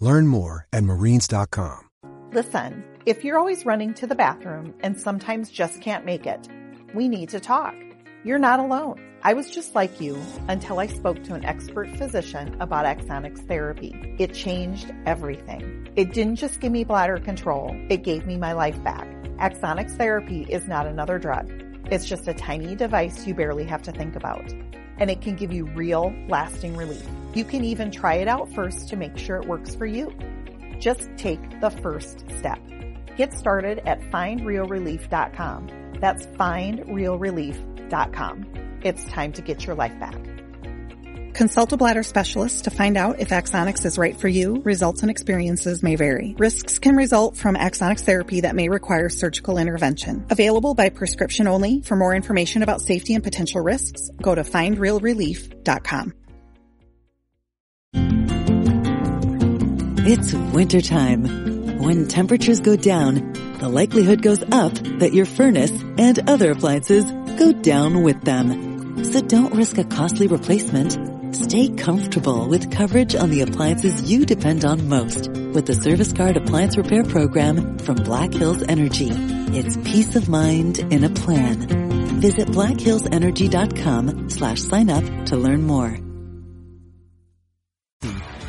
Learn more at marines.com. Listen, if you're always running to the bathroom and sometimes just can't make it, we need to talk. You're not alone. I was just like you until I spoke to an expert physician about Axonics therapy. It changed everything. It didn't just give me bladder control, it gave me my life back. Axonics therapy is not another drug. It's just a tiny device you barely have to think about. And it can give you real, lasting relief. You can even try it out first to make sure it works for you. Just take the first step. Get started at findrealrelief.com. That's findrealrelief.com. It's time to get your life back. Consult a bladder specialist to find out if Axonics is right for you. Results and experiences may vary. Risks can result from Axonics therapy that may require surgical intervention. Available by prescription only. For more information about safety and potential risks, go to findrealrelief.com. It's wintertime. When temperatures go down, the likelihood goes up that your furnace and other appliances go down with them. So don't risk a costly replacement. Stay comfortable with coverage on the appliances you depend on most with the Service Guard Appliance Repair Program from Black Hills Energy. It's peace of mind in a plan. Visit blackhillsenergy.com slash sign up to learn more.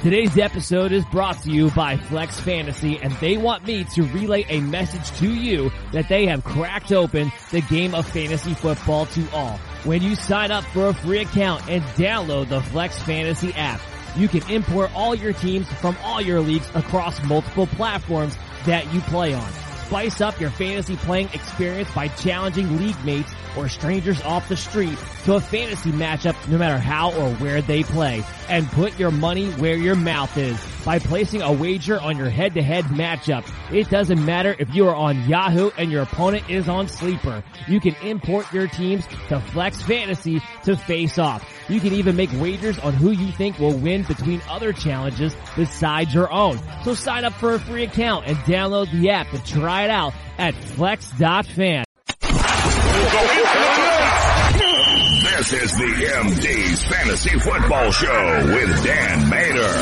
Today's episode is brought to you by Flex Fantasy and they want me to relay a message to you that they have cracked open the game of fantasy football to all. When you sign up for a free account and download the Flex Fantasy app, you can import all your teams from all your leagues across multiple platforms that you play on. Spice up your fantasy playing experience by challenging league mates or strangers off the street to a fantasy matchup no matter how or where they play. And put your money where your mouth is by placing a wager on your head-to-head matchup. It doesn't matter if you are on Yahoo and your opponent is on Sleeper. You can import your teams to Flex Fantasy to face off. You can even make wagers on who you think will win between other challenges besides your own. So sign up for a free account and download the app to try it out at flex.fan. This is the MD's Fantasy Football Show with Dan Mater.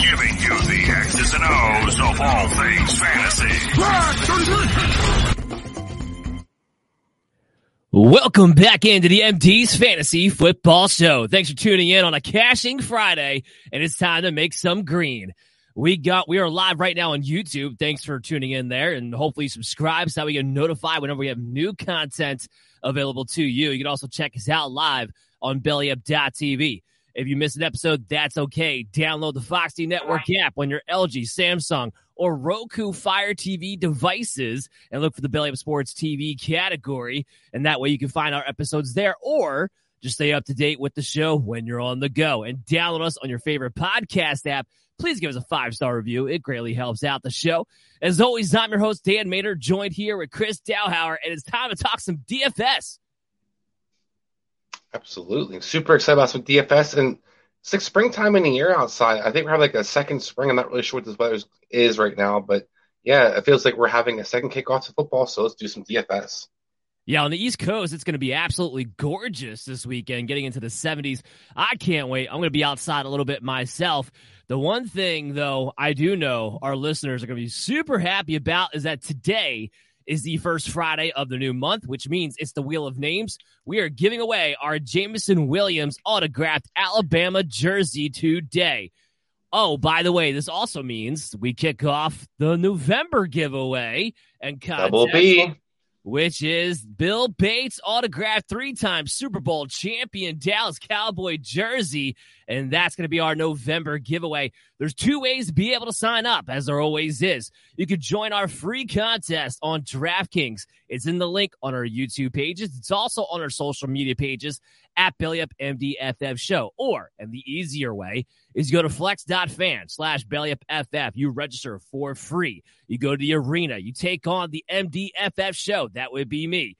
Giving you the X's and O's of all things fantasy. Welcome back into the MD's Fantasy Football Show. Thanks for tuning in on a cashing Friday, and it's time to make some green. We got we are live right now on YouTube. Thanks for tuning in there, and hopefully subscribe so that we get notified whenever we have new content available to you. You can also check us out live on BellyUp.tv. If you missed an episode, that's okay. Download the Foxy Network app on your LG, Samsung, or Roku Fire TV devices and look for the Belly Up Sports TV category. And that way you can find our episodes there or just stay up to date with the show when you're on the go and download us on your favorite podcast app. Please give us a five star review. It greatly helps out the show. As always, I'm your host, Dan Mater, joined here with Chris Dowhauer, and it's time to talk some DFS. Absolutely. Super excited about some DFS. And it's like springtime in the year outside. I think we're having like a second spring. I'm not really sure what this weather is right now, but yeah, it feels like we're having a second kickoff to football. So let's do some DFS. Yeah, on the East Coast, it's going to be absolutely gorgeous this weekend, getting into the 70s. I can't wait. I'm going to be outside a little bit myself. The one thing, though, I do know our listeners are going to be super happy about is that today is the first Friday of the new month, which means it's the Wheel of Names. We are giving away our Jameson Williams autographed Alabama jersey today. Oh, by the way, this also means we kick off the November giveaway and contest, Double B. which is Bill Bates autographed three-time Super Bowl champion Dallas Cowboy jersey, and that's going to be our November giveaway. There's two ways to be able to sign up, as there always is. You could join our free contest on DraftKings. It's in the link on our YouTube pages. It's also on our social media pages at Belly Up MDFF Show. Or, and the easier way is go to flex.fan slash bellyupff. You register for free. You go to the arena. You take on the MDFF show. That would be me.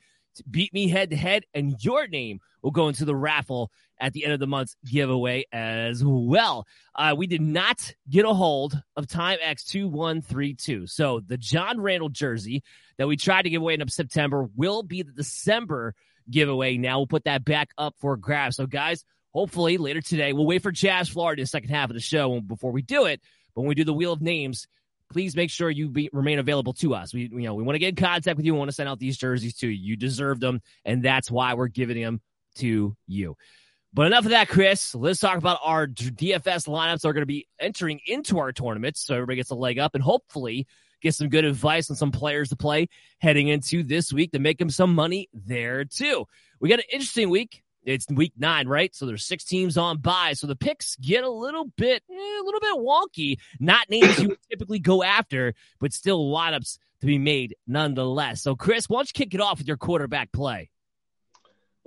Beat me head to head, and your name will go into the raffle at the end of the month's giveaway as well. Uh, we did not get a hold of Time X2132. So the John Randle jersey that we tried to give away in September will be the December giveaway. Now we'll put that back up for grabs. So, guys, hopefully later today, we'll wait for Jazz Florida in the second half of the show before we do it. But when we do the Wheel of Names, please make sure you be, remain available to us. We, you know, we want to get in contact with you. We want to send out these jerseys to you. You deserve them, and that's why we're giving them to you. But enough of that, Chris. Let's talk about our DFS lineups that are going to be entering into our tournaments, so everybody gets a leg up, and hopefully get some good advice on some players to play heading into this week to make them some money there too. We got an interesting week. It's week nine, right? So there's six teams on by. So the picks get a little bit, eh, a little bit wonky. Not names you would typically go after, but still lineups to be made nonetheless. So Chris, why don't you kick it off with your quarterback play?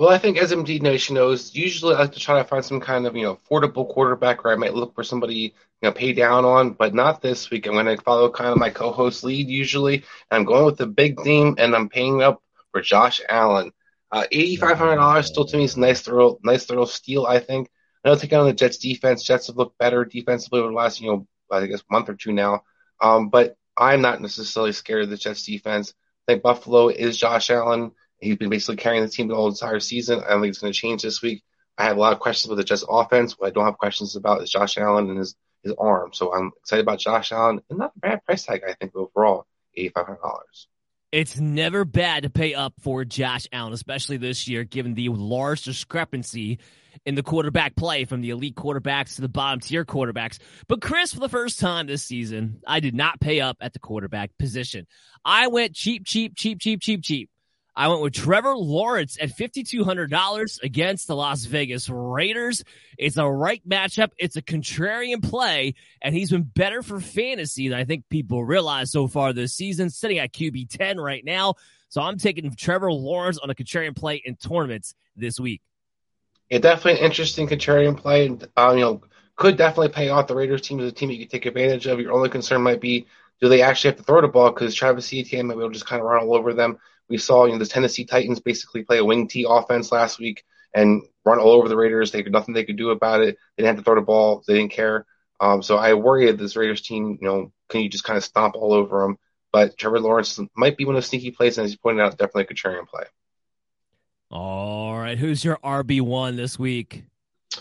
Well, I think as MD Nation knows, usually I like to try to find some kind of you know affordable quarterback, or I might look for somebody you know pay down on, but not this week. I'm going to follow kind of my co-host lead usually, I'm going with the big theme, and I'm paying up for Josh Allen. Uh, eighty-five hundred dollars still to me is a nice throw, nice throw steal. I think. I know taking on the Jets defense. Jets have looked better defensively over the last you know I guess month or two now, um, but I'm not necessarily scared of the Jets defense. I think Buffalo is Josh Allen. He's been basically carrying the team the whole entire season. I don't think it's going to change this week. I have a lot of questions with the Jets offense. What I don't have questions about is Josh Allen and his, his arm. So I'm excited about Josh Allen and not a bad price tag, I think, overall, $8,500. It's never bad to pay up for Josh Allen, especially this year, given the large discrepancy in the quarterback play from the elite quarterbacks to the bottom tier quarterbacks. But Chris, for the first time this season, I did not pay up at the quarterback position. I went cheap, cheap, cheap, cheap, cheap, cheap. I went with Trevor Lawrence at $5,200 against the Las Vegas Raiders. It's a right matchup. It's a contrarian play, and he's been better for fantasy than I think people realize so far this season, sitting at QB 10 right now. So I'm taking Trevor Lawrence on a contrarian play in tournaments this week. Yeah, definitely an interesting contrarian play. Um, you know, could definitely pay off. The Raiders team as a team you can take advantage of. Your only concern might be do they actually have to throw the ball because Travis Etienne might be able to just kind of run all over them. We saw you know the Tennessee Titans basically play a wing T offense last week and run all over the Raiders. They could nothing they could do about it. They didn't have to throw the ball. They didn't care. Um, so I worry that this Raiders team, you know, can you just kind of stomp all over them? But Trevor Lawrence might be one of the sneaky plays, and as you pointed out, definitely a contrarian play. All right, who's your RB one this week?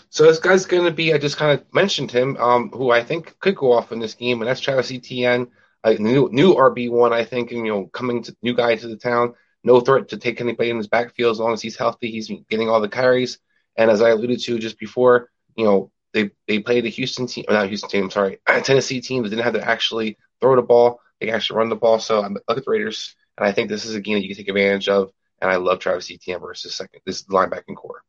So this guy's going to be, I just kind of mentioned him, um, who I think could go off in this game, and that's Travis Etienne, a new new RB one, I think, and you know, coming to new guy to the town no threat to take anybody in his backfield as long as he's healthy. He's getting all the carries. And as I alluded to just before, you know, they they played a Houston team, not Houston team, I'm sorry, a Tennessee team that didn't have to actually throw the ball. They can actually run the ball. So I'm look at the Raiders, and I think this is a game that you can take advantage of. And I love Travis Etienne versus second this linebacking core.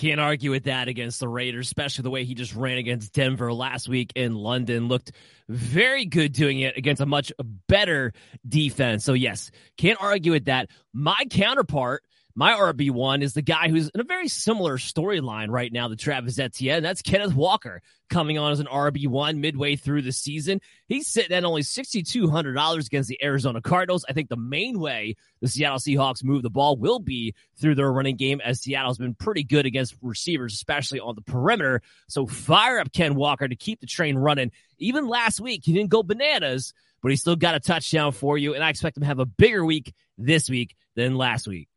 Can't argue with that against the Raiders, especially the way he just ran against Denver last week in London. Looked very good doing it against a much better defense. So, yes, can't argue with that. My counterpart my RB1 is the guy who's in a very similar storyline right now to Travis Etienne. And that's Kenneth Walker coming on as an RB1 midway through the season. He's sitting at only $6,200 against the Arizona Cardinals. I think the main way the Seattle Seahawks move the ball will be through their running game, as Seattle's been pretty good against receivers, especially on the perimeter. So fire up Ken Walker to keep the train running. Even last week, he didn't go bananas, but he still got a touchdown for you. And I expect him to have a bigger week this week than last week.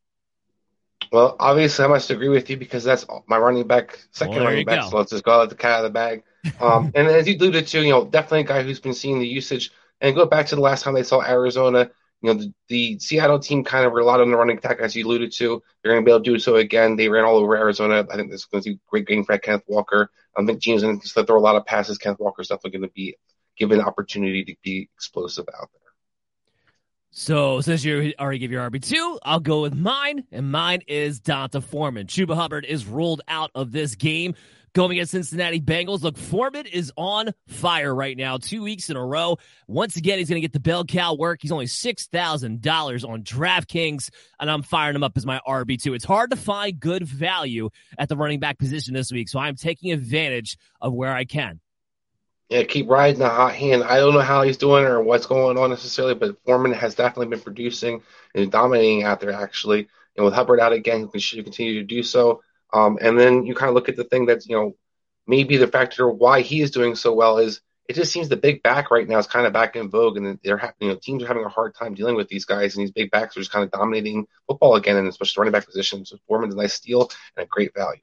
Well, obviously, I must agree with you because that's my running back, second well, running back. Go. So let's just go let the cat out of the bag. Um, and as you alluded to, you know, definitely a guy who's been seeing the usage. And go back to the last time they saw Arizona, you know, the, the, Seattle team kind of relied on the running attack, as you alluded to. They're going to be able to do so again. They ran all over Arizona. I think this is going to be a great game for Kenneth Walker. I think Gene's going to throw a lot of passes. Kenneth Walker's definitely going to be given an opportunity to be explosive out there. So since you already gave your RB2, I'll go with mine, and mine is D'Onta Foreman. Chuba Hubbard is ruled out of this game going against Cincinnati Bengals. Look, Foreman is on fire right now, two weeks in a row. Once again, he's going to get the bell cow work. He's only $6,000 on DraftKings, and I'm firing him up as my RB2. It's hard to find good value at the running back position this week, so I'm taking advantage of where I can. Yeah, keep riding the hot hand. I don't know how he's doing or what's going on necessarily, but Foreman has definitely been producing and dominating out there, actually. And with Hubbard out again, he should continue to do so. Um, and then you kind of look at the thing that's, you know, maybe the factor why he is doing so well is it just seems the big back right now is kind of back in vogue, and they're ha- you know teams are having a hard time dealing with these guys, and these big backs are just kind of dominating football again, and especially running back positions. So Foreman's a nice steal and a great value.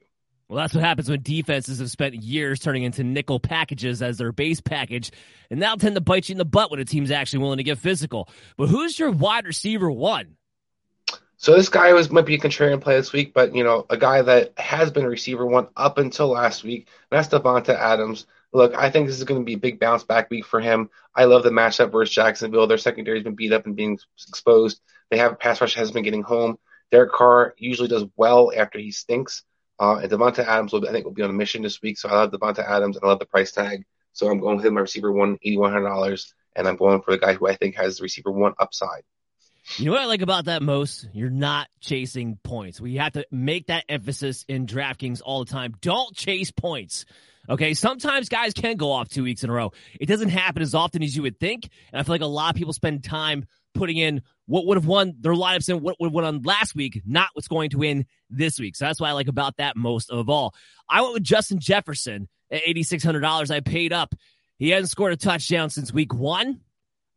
Well, that's what happens when defenses have spent years turning into nickel packages as their base package, and now tend to bite you in the butt when a team's actually willing to get physical. But who's your wide receiver one? So this guy was might be a contrarian play this week, but you know, a guy that has been a receiver one up until last week, and that's Davante Adams. Look, I think this is going to be a big bounce back week for him. I love the matchup versus Jacksonville. Their secondary's been beat up and being exposed. They have a pass rush has been getting home. Derek Carr usually does well after he stinks. Uh, and Davante Adams will, I think, will be on a mission this week. So I love Davante Adams and I love the price tag. So I'm going with him, my receiver one, eighty one hundred dollars, and I'm going for the guy who I think has the receiver one upside. You know what I like about that most? You're not chasing points. We have to make that emphasis in DraftKings all the time. Don't chase points. Okay, sometimes guys can go off two weeks in a row. It doesn't happen as often as you would think, and I feel like a lot of people spend time putting in what would have won their lineups in what would have won on last week, not what's going to win this week. So that's what I like about that most of all. I went with Justin Jefferson at eighty six hundred dollars. I paid up. He hasn't scored a touchdown since week one.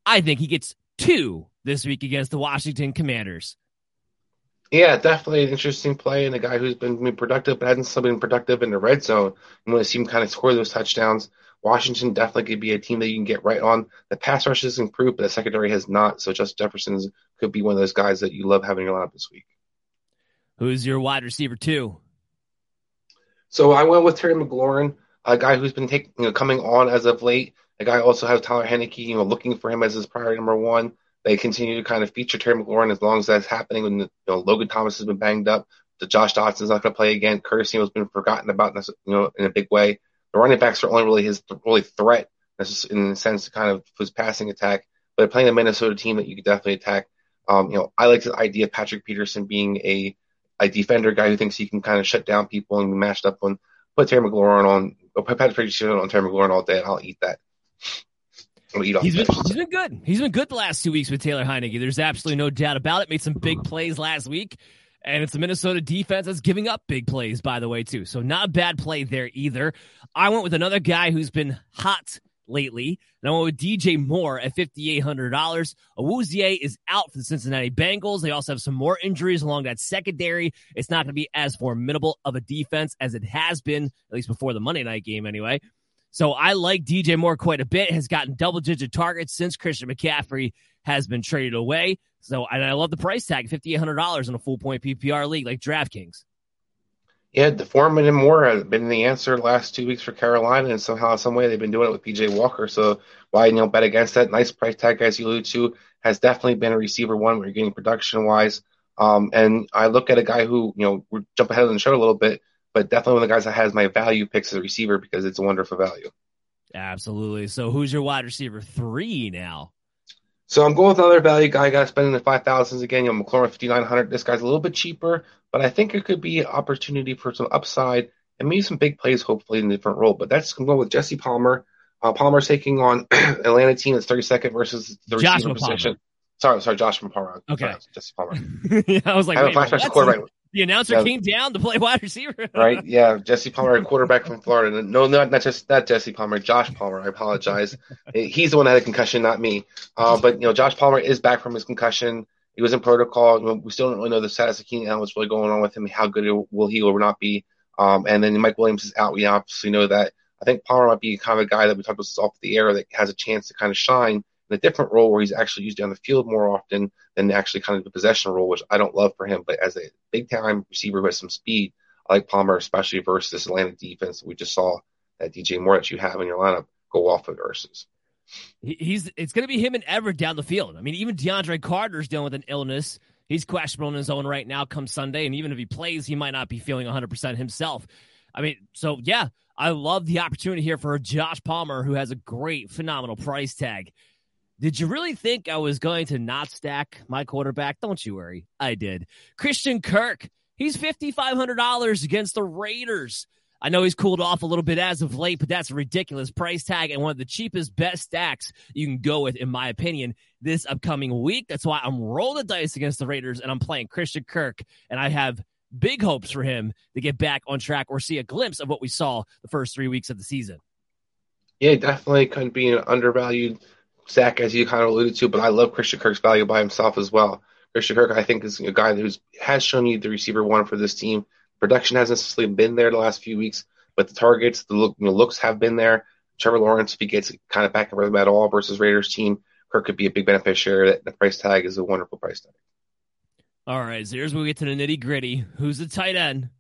I think he gets two this week against the Washington Commanders. Yeah, definitely an interesting play and a guy who's been productive but hasn't been productive in the red zone. You want to see him kind of score those touchdowns. Washington definitely could be a team that you can get right on. The pass rush has improved, but the secondary has not. So Justin Jefferson is, could be one of those guys that you love having in your lineup this week. Who's your wide receiver two? So I went with Terry McLaurin, a guy who's been taking, you know, coming on as of late. A guy also has Taylor Heinicke, you know, looking for him as his priority number one. They continue to kind of feature Terry McLaurin as long as that's happening. When you know, Logan Thomas has been banged up, the Jahan Dotson's not going to play again. Curtis Samuel's been forgotten about, you know, in a big way. The running backs are only really his really threat, in the sense of kind of his passing attack. But playing a Minnesota team that you could definitely attack. Um, you know, I like the idea of Patrick Peterson being a a defender guy who thinks he can kind of shut down people and be matched up on. Put Terry McLaurin on, or put Patrick Peterson on Terry McLaurin all day, and I'll eat that. He's been, he's been good. He's been good the last two weeks with Taylor Heinicke. There's absolutely no doubt about it. Made some big plays last week. And it's the Minnesota defense that's giving up big plays, by the way, too. So not a bad play there either. I went with another guy who's been hot lately. And I went with DJ Moore at $5,800. Awuzie is out for the Cincinnati Bengals. They also have some more injuries along that secondary. It's not going to be as formidable of a defense as it has been, at least before the Monday night game anyway. So I like DJ Moore quite a bit. Has gotten double digit targets since Christian McCaffrey has been traded away. So and I love the price tag, fifty eight hundred dollars in a full point PPR league like DraftKings. Yeah, the Foreman and Moore have been the answer the last two weeks for Carolina, and somehow, some way, they've been doing it with PJ Walker. So why you know bet against that? Nice price tag, as you allude to, has definitely been a receiver one where you're getting production wise. Um, and I look at a guy who you know we jump ahead of the show a little bit but definitely one of the guys that has my value picks as a receiver because it's a wonderful value. Absolutely. So who's your wide receiver three now? So I'm going with another value guy. Got to spend in the five thousands again. You know, McLaurin fifty nine hundred. This guy's a little bit cheaper, but I think it could be an opportunity for some upside and maybe some big plays, hopefully in a different role. But that's I'm going with Jesse Palmer. Uh, Palmer's taking on Atlanta team that's 32nd versus the receiver position. Sorry, sorry, Josh from Palmer. Okay, sorry, Jesse Palmer. yeah, I was like, I have a flashback quarterback. The announcer yeah. came down to play wide receiver. right? Yeah, Jesse Palmer, quarterback from Florida. No, not not just not Jesse Palmer, Josh Palmer. I apologize. He's the one that had a concussion, not me. Uh, but you know, Josh Palmer is back from his concussion. He was in protocol. We still don't really know the status of Keenan Allen, what's really going on with him, how good will he or not be. Um, and then Mike Williams is out. We obviously know that. I think Palmer might be kind of a guy that we talked about off the air that has a chance to kind of shine in a different role where he's actually used down the field more often than actually kind of the possession role, which I don't love for him. But as a big time receiver with some speed, I like Palmer, especially versus this Atlanta defense. We just saw that DJ Moore that you have in your lineup go off of versus. He's it's going to be him and Everett down the field. I mean, even DeAndre Carter's dealing with an illness. He's questionable in his own right now come Sunday. And even if he plays, he might not be feeling 100% himself. I mean, so yeah, I love the opportunity here for Josh Palmer, who has a great, phenomenal price tag. Did you really think I was going to not stack my quarterback? Don't you worry. I did. Christian Kirk, he's $5,500 against the Raiders. I know he's cooled off a little bit as of late, but that's a ridiculous price tag and one of the cheapest best stacks you can go with, in my opinion, this upcoming week. That's why I'm rolling the dice against the Raiders and I'm playing Christian Kirk, and I have big hopes for him to get back on track or see a glimpse of what we saw the first three weeks of the season. Yeah, definitely could be an undervalued stack, as you kind of alluded to, but I love Christian Kirk's value by himself as well. Christian Kirk, I think, is a guy who has shown you the receiver one for this team Production hasn't necessarily been there the last few weeks, but the targets, the look, know, looks have been there. Trevor Lawrence, if he gets kind of back in rhythm at all versus Raiders team, Kirk could be a big beneficiary. The price tag is a wonderful price tag. All right, so here's where we get to the nitty gritty. Who's the tight end?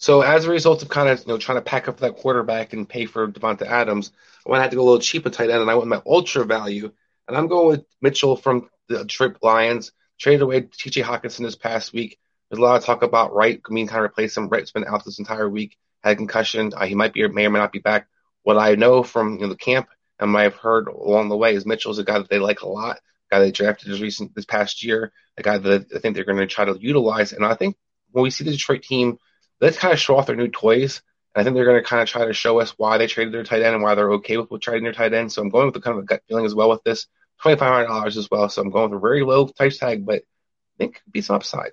So as a result of kind of you know trying to pack up that quarterback and pay for Davante Adams, I went have to go a little cheap at tight end, and I went my ultra value, and I'm going with Mitchell from the Detroit Lions. Traded away T.J. Hockenson this past week. There's a lot of talk about Wright being kind of replace him. Wright's been out this entire week, had a concussion. Uh, he might be or may or may not be back. What I know from you know, the camp and what I've heard along the way is Mitchell's a guy that they like a lot, guy they drafted this recent this past year, a guy that I think they're going to try to utilize. And I think when we see the Detroit team, let's kind of show off their new toys. And I think they're going to kind of try to show us why they traded their tight end and why they're okay with, trading their tight end. So I'm going with the kind of a gut feeling as well with this. $2,500 as well. So I'm going with a very low price tag, but I think could be some upside.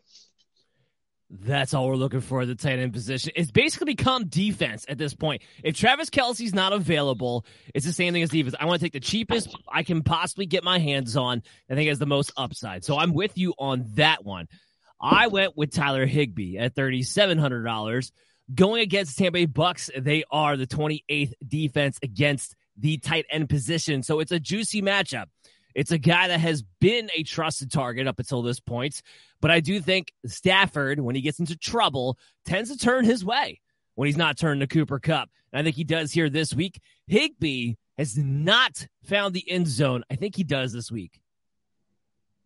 That's all we're looking for the tight end position. It's basically become defense at this point. If Travis Kelce's not available, it's the same thing as defense. I want to take the cheapest I can possibly get my hands on. I think has the most upside. So I'm with you on that one. I went with Tyler Higbee at $3,700. Going against Tampa Bay Bucks, they are the 28th defense against the tight end position. So it's a juicy matchup. It's a guy that has been a trusted target up until this point. But I do think Stafford, when he gets into trouble, tends to turn his way when he's not turning to Cooper Kupp. And I think he does here this week. Higbee has not found the end zone. I think he does this week.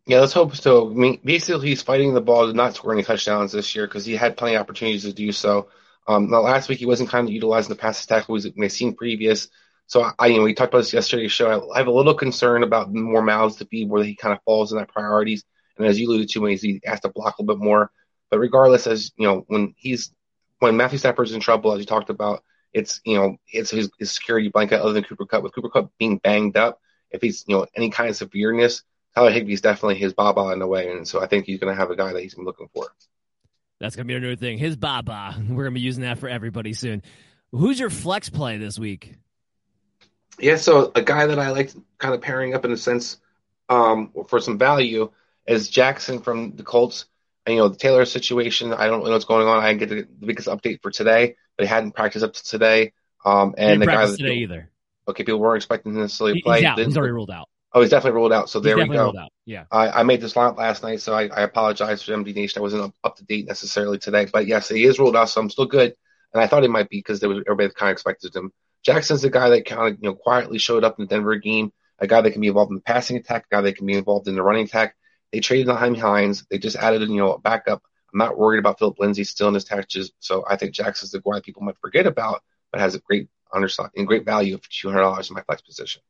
Yeah, let's hope so. I mean, basically, he's fighting the ball to not score any touchdowns this year because he had plenty of opportunities to do so. Um, last week he wasn't kind of utilizing the pass attack we've seen previous. So I, you know, we talked about this yesterday's show. I, have a little concern about more mouths to feed where he kind of falls in that priorities. And as you alluded to, when he has to block a little bit more. But regardless, as you know, when he's when Matthew Stafford's in trouble, as you talked about, it's you know it's his, his security blanket other than Cooper Kupp. With Cooper Kupp being banged up, if he's you know any kind of severeness, Tyler Higbee's definitely his baba in the way, and so I think he's going to have a guy that he's been looking for. That's going to be a new thing. His baba. We're going to be using that for everybody soon. Who's your flex play this week? yeah, so a guy that I like kind of pairing up in a sense um, for some value is Jackson from the Colts. And, you know, the Taylor situation, I don't know what's going on. I didn't get the biggest update for today, but he hadn't practiced up to today. Um, and the guy that, today either. Okay, people weren't expecting him to necessarily he, play. He's, out. he's already ruled out. Oh, he's definitely ruled out. So there we go. Yeah. I, I, made this lineup last night, so I, I apologize for MD Nation. I wasn't up, up, to date necessarily today, but yes, he is ruled out, so I'm still good. And I thought he might be because there was everybody kind of expected him. Jackson's a guy that kind of you know quietly showed up in the Denver game, a guy that can be involved in the passing attack, a guy that can be involved in the running attack. They traded Nyheim Hines. They just added you know a backup. I'm not worried about Phillip Lindsay still in his touches, so I think Jackson's the guy people might forget about, but has a great understock and great value of two hundred dollars in my flex position.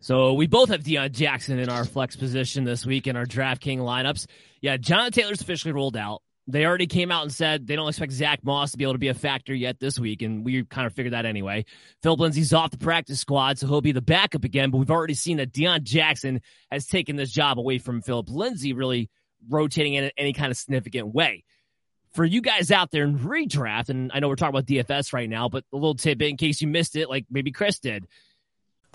So we both have Deon Jackson in our flex position this week in our DraftKings lineups. Yeah, Jonathan Taylor's officially rolled out they already came out and said they don't expect Zach Moss to be able to be a factor yet this week, and we kind of figured that anyway. Phil Lindsay's off the practice squad, so he'll be the backup again. But we've already seen that Deon Jackson has taken this job away from Phillip Lindsay, really rotating in any kind of significant way. For you guys out there in redraft, and I know we're talking about DFS right now, but a little tidbit in case you missed it, like maybe Chris did.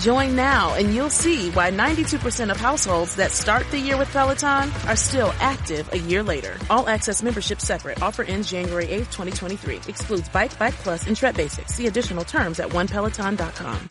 Join now and you'll see why 92% of households that start the year with Peloton are still active a year later. All access membership separate. Offer ends January 8th, 2023. Excludes Bike, Bike Plus, and Tread Basics. See additional terms at onepeloton.com.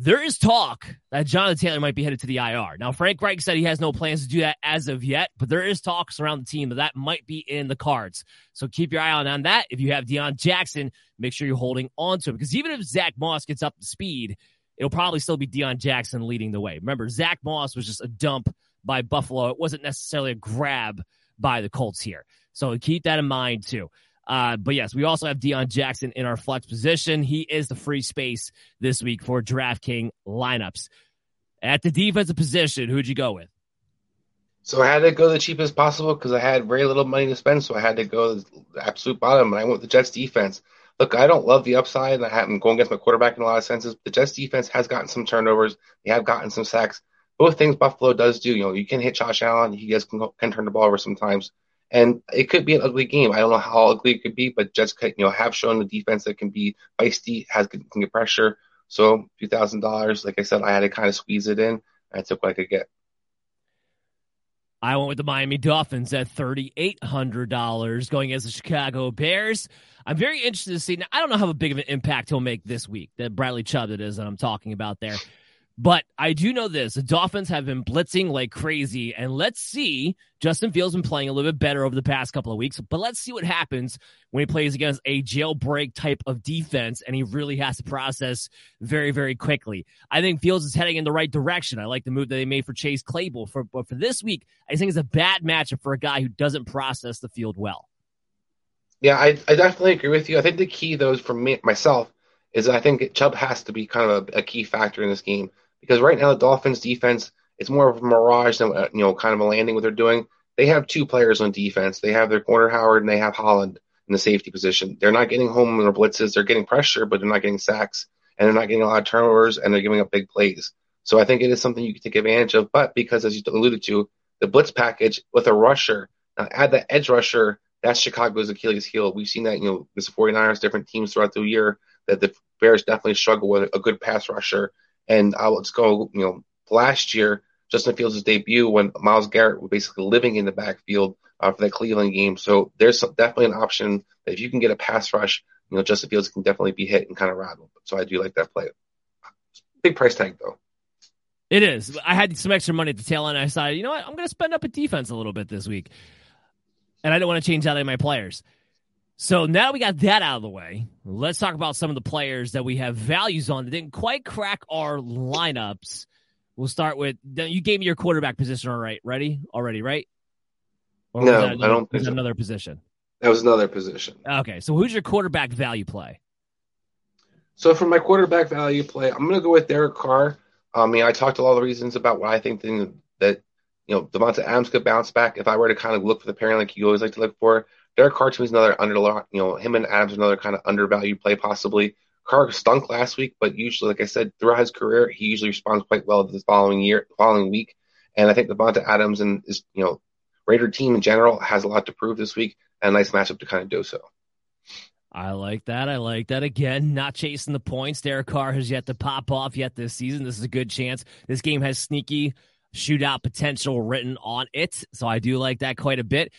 There is talk that Jonathan Taylor might be headed to the IR. Now, Frank Reich said he has no plans to do that as of yet, but there is talks around the team that that might be in the cards. So keep your eye on, on that. If you have Deon Jackson, make sure you're holding on to him because even if Zach Moss gets up to speed, it'll probably still be Deon Jackson leading the way. Remember, Zach Moss was just a dump by Buffalo. It wasn't necessarily a grab by the Colts here. So keep that in mind too. Uh, but yes, we also have Deon Jackson in our flex position. He is the free space this week for DraftKings lineups. At the defensive position, who'd you go with? So I had to go the cheapest possible because I had very little money to spend. So I had to go the absolute bottom, and I went with the Jets defense. Look, I don't love the upside, I haven't going against my quarterback in a lot of senses. The Jets defense has gotten some turnovers. They have gotten some sacks. Both things Buffalo does do. You know, you can hit Josh Allen. He guys can, can turn the ball over sometimes. And it could be an ugly game. I don't know how ugly it could be, but Jets you know, have shown the defense that can be feisty, has can get pressure. So two thousand dollars, like I said, I had to kind of squeeze it in. I took what I could get. I went with the Miami Dolphins at $3,800 going as the Chicago Bears. I'm very interested to see. Now, I don't know how big of an impact he'll make this week, that Bradley Chubb that is that I'm talking about there. But I do know this the Dolphins have been blitzing like crazy. And let's see. Justin Fields been playing a little bit better over the past couple of weeks, but let's see what happens when he plays against a jailbreak type of defense and he really has to process very, very quickly. I think Fields is heading in the right direction. I like the move that they made for Chase Claypool. For, but for this week, I think it's a bad matchup for a guy who doesn't process the field well. Yeah, I, I definitely agree with you. I think the key, though, for me myself, is I think Chubb has to be kind of a, a key factor in this game because right now the Dolphins defense it's more of a mirage than uh, you know kind of a landing what they're doing. They have two players on defense. They have their corner Howard and they have Holland in the safety position. They're not getting home in their blitzes. They're getting pressure, but they're not getting sacks and they're not getting a lot of turnovers and they're giving up big plays. So I think it is something you can take advantage of. But because as you alluded to, the blitz package with a rusher, now add the edge rusher, that's Chicago's Achilles heel. We've seen that, you know, this 49ers, different teams throughout the year that the Bears definitely struggle with a good pass rusher and I will just go, you know, last year, Justin Fields' debut when Myles Garrett was basically living in the backfield uh, for that Cleveland game. So there's some, definitely an option that if you can get a pass rush, you know, Justin Fields can definitely be hit and kind of rattle. So I do like that play. Big price tag though. It is. I had some extra money at the tail end. I decided, you know what, I'm going to spend up a defense a little bit this week, and I don't want to change out any of my players. So now we got that out of the way. Let's talk about some of the players that we have values on that didn't quite crack our lineups. We'll start with you gave me your quarterback position all right. Ready? Already, right? Or no, another, I don't think so. another position. That was another position. Okay, so who's your quarterback value play? So for my quarterback value play, I'm going to go with Derek Carr. I mean, I talked a lot of reasons about why I think that you know Davante Adams could bounce back. If I were to kind of look for the pairing like you always like to look for, Derek me is another under, you know, him and Adams another kind of undervalued play possibly. Carr stunk last week, but usually, like I said, throughout his career, he usually responds quite well the following year, following week. And I think Davante Adams and his, you know, Raider team in general has a lot to prove this week and a nice matchup to kind of do so. I like that. I like that. Again, not chasing the points. Derek Carr has yet to pop off yet this season. This is a good chance. This game has sneaky shootout potential written on it. So I do like that quite a bit.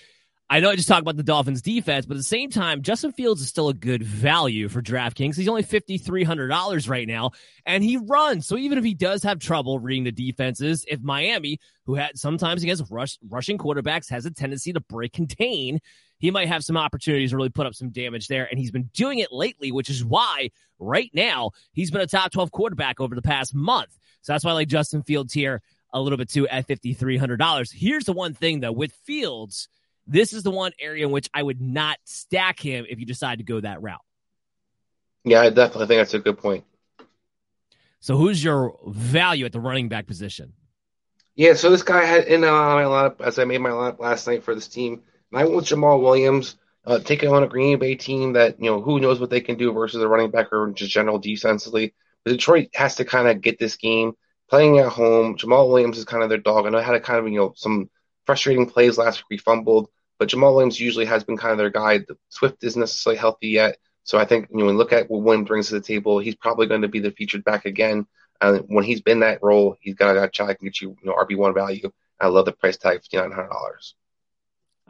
I know I just talked about the Dolphins defense, but at the same time, Justin Fields is still a good value for DraftKings. He's only $5,300 right now, and he runs. So even if he does have trouble reading the defenses, if Miami, who had sometimes against rush, rushing quarterbacks has a tendency to break contain, he might have some opportunities to really put up some damage there. And he's been doing it lately, which is why right now he's been a top 12 quarterback over the past month. So that's why I like Justin Fields here a little bit too at $5,300. Here's the one thing though with Fields, this is the one area in which I would not stack him if you decide to go that route. Yeah, I definitely think that's a good point. So who's your value at the running back position? Yeah, so this guy had in uh, my lineup as I made my lineup last night for this team. And I went with Jamaal Williams, uh, taking on a Green Bay team that you know who knows what they can do versus a running back or just general defensively. But Detroit has to kind of get this game playing at home. Jamaal Williams is kind of their dog. I know I had a kind of you know some frustrating plays last week. We fumbled, but Jamaal Williams usually has been kind of their guy. Swift isn't necessarily healthy yet, so I think you know when look at what Williams brings to the table, he's probably going to be the featured back again. And when he's been that role, he's got a guy that can get you, you know, RB one value. I love the price tag, fifty nine hundred dollars.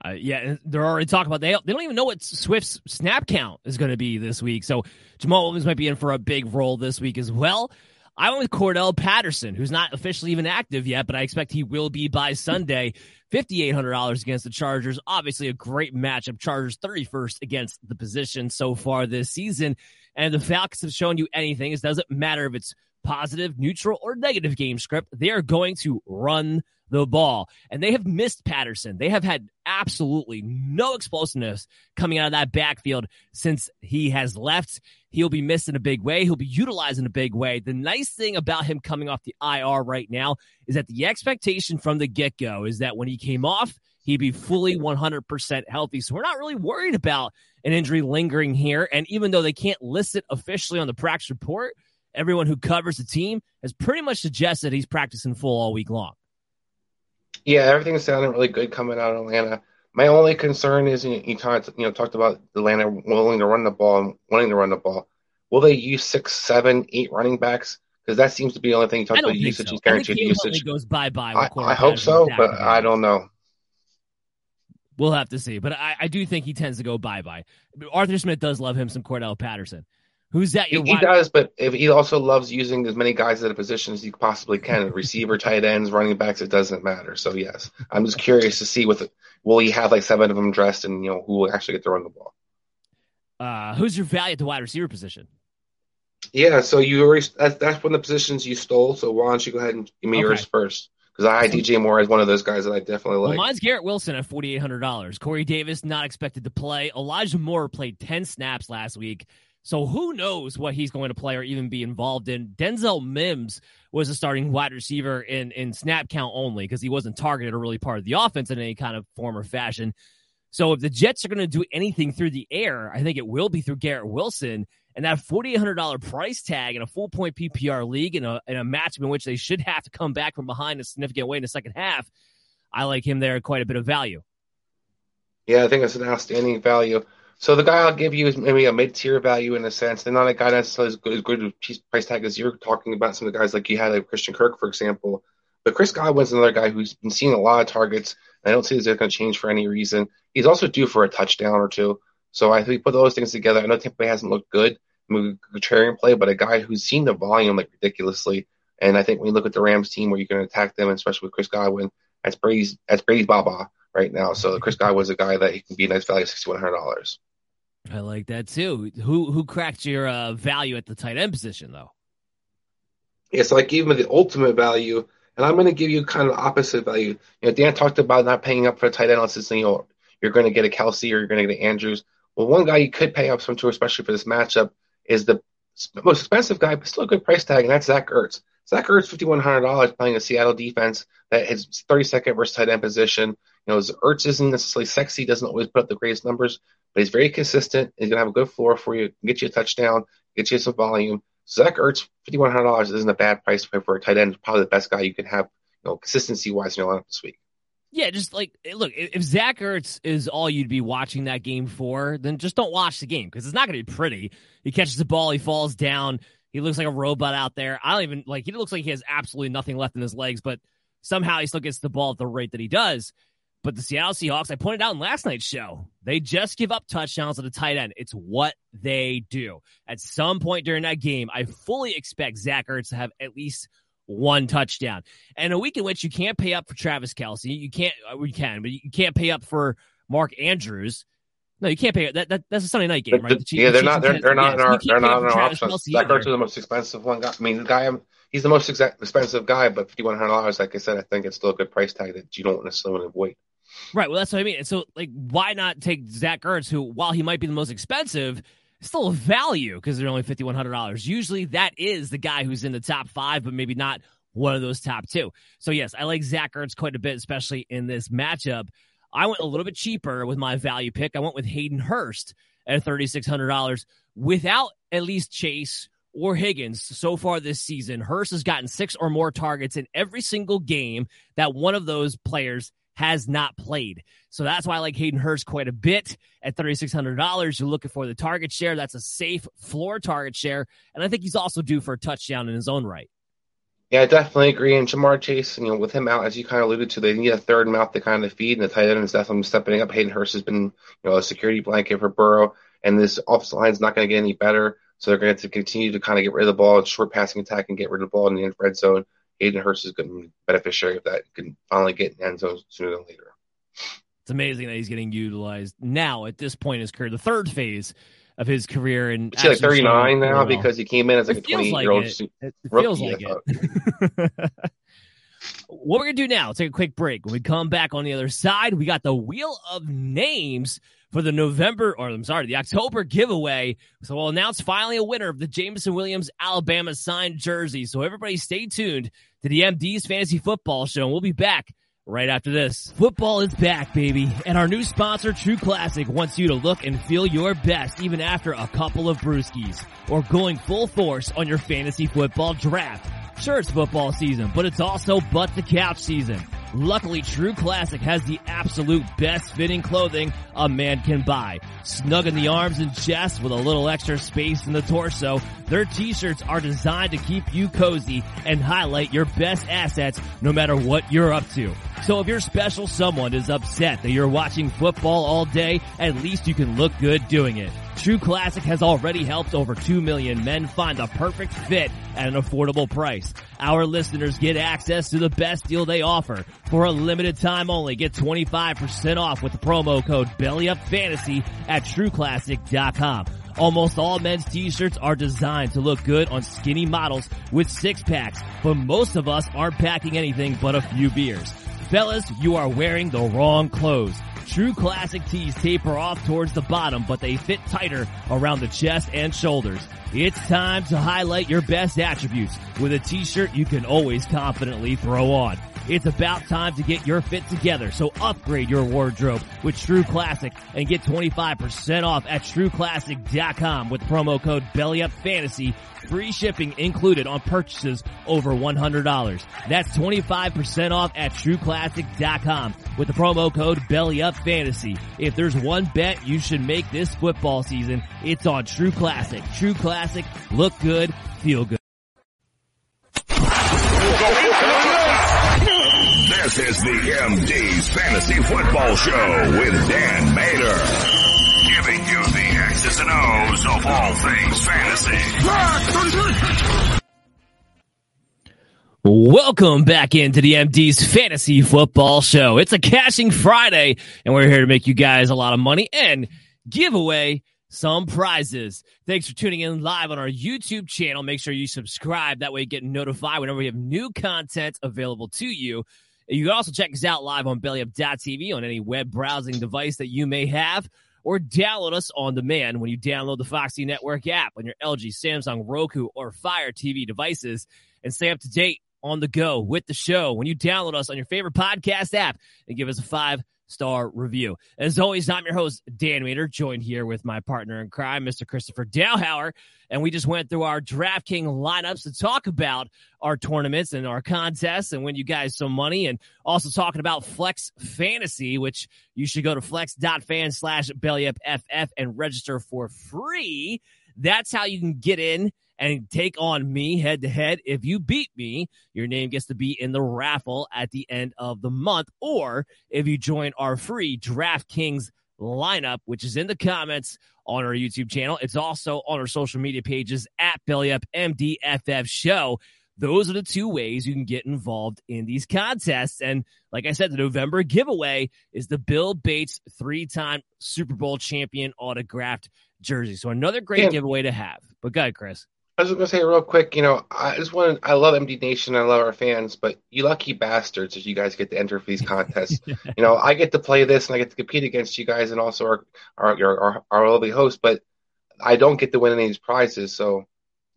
Uh, yeah, they're already talking about they they don't even know what Swift's snap count is going to be this week. So Jamaal Williams might be in for a big role this week as well. I went with Cordarrelle Patterson, who's not officially even active yet, but I expect he will be by Sunday. $5,800 against the Chargers. Obviously, a great matchup. Chargers 31st against the position so far this season. And the Falcons have shown you anything. It doesn't matter if it's positive, neutral, or negative game script. They are going to run the ball. And they have missed Patterson. They have had absolutely no explosiveness coming out of that backfield since he has left. He'll be missed in a big way. He'll be utilized in a big way. The nice thing about him coming off the IR right now is that the expectation from the get go is that when he came off, he'd be fully 100% healthy. So we're not really worried about an injury lingering here. And even though they can't list it officially on the practice report, everyone who covers the team has pretty much suggested he's practicing full all week long. Yeah, everything's sounding really good coming out of Atlanta. My only concern is you, you talked you know talked about Atlanta willing to run the ball and wanting to run the ball. Will they use six, seven, eight running backs? Because that seems to be the only thing you talked about usage so. and guaranteed usage. goes bye bye. I, I hope so, but I don't know. We'll have to see, but I, I do think he tends to go bye bye. Arthur Smith does love him some Cordarrelle Patterson. Who's that? He, he does, but if he also loves using as many guys at a position as he possibly can, receiver, tight ends, running backs, it doesn't matter. So yes, I'm just curious to see what will he have like seven of them dressed, and you know who will actually get to run the ball. Uh, who's your value at the wide receiver position? Yeah, so you already that's, that's one of the positions you stole. So why don't you go ahead and give me okay. yours first? Because I DJ Moore is one of those guys that I definitely like. Well, mine's Garrett Wilson at forty eight hundred dollars. Corey Davis not expected to play. Elijah Moore played ten snaps last week. So who knows what he's going to play or even be involved in? Denzel Mims was a starting wide receiver in in snap count only because he wasn't targeted or really part of the offense in any kind of form or fashion. So if the Jets are going to do anything through the air, I think it will be through Garrett Wilson. And that $4,800 price tag in a full point PPR league in a, in a matchup in which they should have to come back from behind a significant way in the second half, I like him there quite a bit of value. Yeah, I think it's an outstanding value. So the guy I'll give you is maybe a mid-tier value in a sense. They're not a guy necessarily as good, as good price tag as you're talking about. Some of the guys like you had, like Christian Kirk, for example. But Chris Godwin's another guy who's been seeing a lot of targets. I don't see this going to change for any reason. He's also due for a touchdown or two. So I think put those things together. I know Tampa Bay hasn't looked good, contrarian play, but a guy who's seen the volume like ridiculously. And I think when you look at the Rams team where you can attack them, especially with Chris Godwin, that's Brady's that's Brady's Baba right now. So Chris Godwin's a guy that he can be a nice value, sixty one hundred dollars. I like that too. Who who cracked your uh, value at the tight end position though? Yeah, so I gave him the ultimate value, and I'm going to give you kind of opposite value. You know, Dan talked about not paying up for a tight end unless it's, you know you're going to get a Kelce or you're going to get an Andrews. Well, one guy you could pay up some to, especially for this matchup, is the most expensive guy, but still a good price tag, and that's Zach Ertz. Zach Ertz, fifty one hundred dollars, playing a Seattle defense that thirty second versus tight end position. You know, Ertz isn't necessarily sexy, doesn't always put up the greatest numbers, but he's very consistent. He's gonna have a good floor for you, get you a touchdown, get you some volume. Zach Ertz, fifty one hundred dollars isn't a bad price for a tight end. Probably the best guy you can have, you know, consistency wise in your lineup this week. Yeah, just like eh, look, if Zach Ertz is all you'd be watching that game for, then just don't watch the game because it's not going to be pretty. He catches the ball, he falls down, he looks like a robot out there. I don't even like. He looks like he has absolutely nothing left in his legs, but somehow he still gets the ball at the rate that he does. But the Seattle Seahawks, I pointed out in last night's show, they just give up touchdowns at the tight end. It's what they do. At some point during that game, I fully expect Zach Ertz to have at least one touchdown. And a week in which you can't pay up for Travis Kelce, you can't, uh, we can, but you can't pay up for Mark Andrews. No, you can't pay that. that that's a Sunday night game, right? The, yeah, they're not. They're, they're not in our. They're not in our options. Zach Ertz is the most expensive one. Guy. I mean, the guy. He's the most expensive guy, but fifty one hundred dollars. Like I said, I think it's still a good price tag that you don't necessarily want to avoid. Right. Well, that's what I mean. So, like, why not take Zach Ertz, who, while he might be the most expensive, still a value because they're only fifty one hundred dollars. Usually, that is the guy who's in the top five, but maybe not one of those top two. So yes, I like Zach Ertz quite a bit, especially in this matchup. I went a little bit cheaper with my value pick. I went with Hayden Hurst at $3,600 without at least Chase or Higgins so far this season. Hurst has gotten six or more targets in every single game that one of those players has not played. So that's why I like Hayden Hurst quite a bit at $3,600. You're looking for the target share. That's a safe floor target share. And I think he's also due for a touchdown in his own right. Yeah, I definitely agree. And Ja'Marr Chase, you know, with him out, as you kind of alluded to, they need a third mouth to kind of feed, and the tight end is definitely stepping up. Hayden Hurst has been, you know, a security blanket for Burrow, and this offensive line is not going to get any better. So they're going to, have to continue to kind of get rid of the ball, short passing attack, and get rid of the ball in the red zone. Hayden Hurst is going to be beneficiary of that. Can finally get in end zone sooner than later. It's amazing that he's getting utilized now at this point in his career, the third phase of his career. And he's like 39 now because he came in as like it a 28 year old. It, it feels like it. what we're gonna do now? Take a quick break. When we come back on the other side, we got the wheel of names for the November, or I'm sorry, the October giveaway. So we'll announce finally a winner of the Jameson Williams Alabama signed jersey. So everybody stay tuned to the MD's Fantasy Football Show. And we'll be back right after this. Football is back, baby. And our new sponsor, True Classic, wants you to look and feel your best even after a couple of brewskis or going full force on your fantasy football draft. Sure, it's football season, but it's also butt the couch season. Luckily, True Classic has the absolute best fitting clothing a man can buy. Snug in the arms and chest with a little extra space in the torso, their t-shirts are designed to keep you cozy and highlight your best assets no matter what you're up to. So if your special someone is upset that you're watching football all day, at least you can look good doing it. True Classic has already helped over 2 million men find the perfect fit at an affordable price. Our listeners get access to the best deal they offer. For a limited time only, get 25% off with the promo code BellyUpFantasy at TrueClassic.com. Almost all men's t-shirts are designed to look good on skinny models with six packs, but most of us aren't packing anything but a few beers. Fellas, you are wearing the wrong clothes. True classic tees taper off towards the bottom, but they fit tighter around the chest and shoulders. It's time to highlight your best attributes with a t-shirt you can always confidently throw on. It's about time to get your fit together, so upgrade your wardrobe with True Classic and get 25% off at trueclassic.com with promo code BellyUpFantasy. Free shipping included on purchases over $100. That's 25% off at trueclassic.com with the promo code BellyUpFantasy. If there's one bet you should make this football season, it's on True Classic. True Classic, look good, feel good. This is the MD's Fantasy Football Show with Dan Mater. Giving you the X's and O's of all things fantasy. Welcome back into the MD's Fantasy Football Show. It's a cashing Friday, and we're here to make you guys a lot of money and give away some prizes. Thanks for tuning in live on our YouTube channel. Make sure you subscribe. That way you get notified whenever we have new content available to you. You can also check us out live on bellyup.tv on any web browsing device that you may have, or download us on demand when you download the Foxy Network app on your LG, Samsung, Roku, or Fire TV devices and stay up to date on the go with the show. When you download us on your favorite podcast app and give us a five star review. As always, I'm your host, Dan Mater, joined here with my partner in crime, Mr. Christopher Dowhauer. And we just went through our DraftKings lineups to talk about our tournaments and our contests and win you guys some money. And also talking about Flex Fantasy, which you should go to flex.fan slash bellyupff and register for free. That's how you can get in and take on me head to head. If you beat me, your name gets to be in the raffle at the end of the month. Or if you join our free DraftKings lineup, which is in the comments on our YouTube channel, it's also on our social media pages at BellyUp MDFF Show. those are the two ways you can get involved in these contests. And like I said, the November giveaway is the Bill Bates three time Super Bowl champion autographed jersey. So another great yeah. giveaway to have. But go ahead, Chris. I was going to say real quick, you know, I just want I love MD Nation, I love our fans, but you lucky bastards if you guys get to enter for these contests. you know, I get to play this and I get to compete against you guys and also our our our, our lovely host, but I don't get to win any of these prizes. So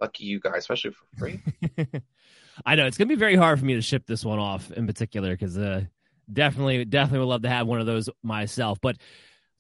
lucky you guys, especially for free. I know it's gonna be very hard for me to ship this one off in particular because uh, definitely, definitely would love to have one of those myself. But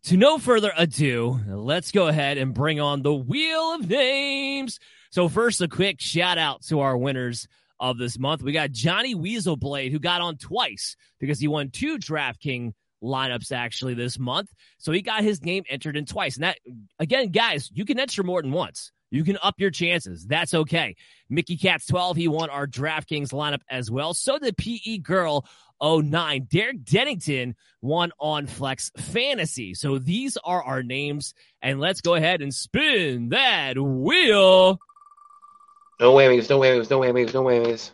to no further ado, let's go ahead and bring on the wheel of names. So first, a quick shout out to our winners of this month. We got Johnny Weaselblade who got on twice because he won two DraftKings lineups actually this month. So he got his name entered in twice. And that again, guys, you can enter more than once. You can up your chances. That's okay. Mickey Cats 12, he won our DraftKings lineup as well. So did PE Girl 09. Derek Dennington won on Flex Fantasy. So these are our names. And let's go ahead and spin that wheel. No whammies, no whammies, no whammies, no whammies.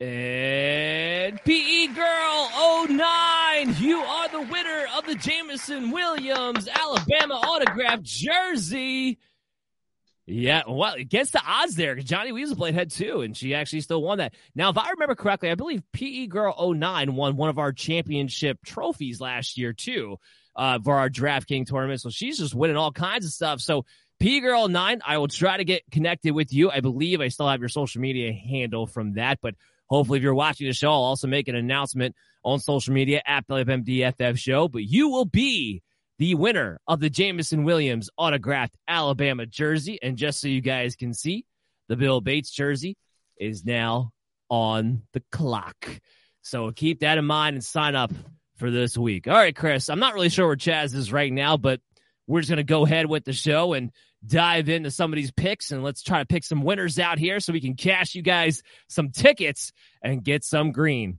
And PE Girl 09, you are the winner of the Jameson Williams Alabama autograph jersey. Yeah, well, against the odds there, Johnny Weaselblade had two, and she actually still won that. Now, if I remember correctly, I believe PE Girl 09 won one of our championship trophies last year, too, uh, for our DraftKings tournament. So she's just winning all kinds of stuff. So, P Girl 9, I will try to get connected with you. I believe I still have your social media handle from that, but Hopefully, if you're watching the show, I'll also make an announcement on social media at WFMDFF show, but you will be the winner of the Jameson Williams autographed Alabama jersey. And just so you guys can see, the Bill Bates jersey is now on the clock. So keep that in mind and sign up for this week. All right, Chris, I'm not really sure where Chaz is right now, but we're just going to go ahead with the show and dive into some of these picks and let's try to pick some winners out here so we can cash you guys some tickets and get some green.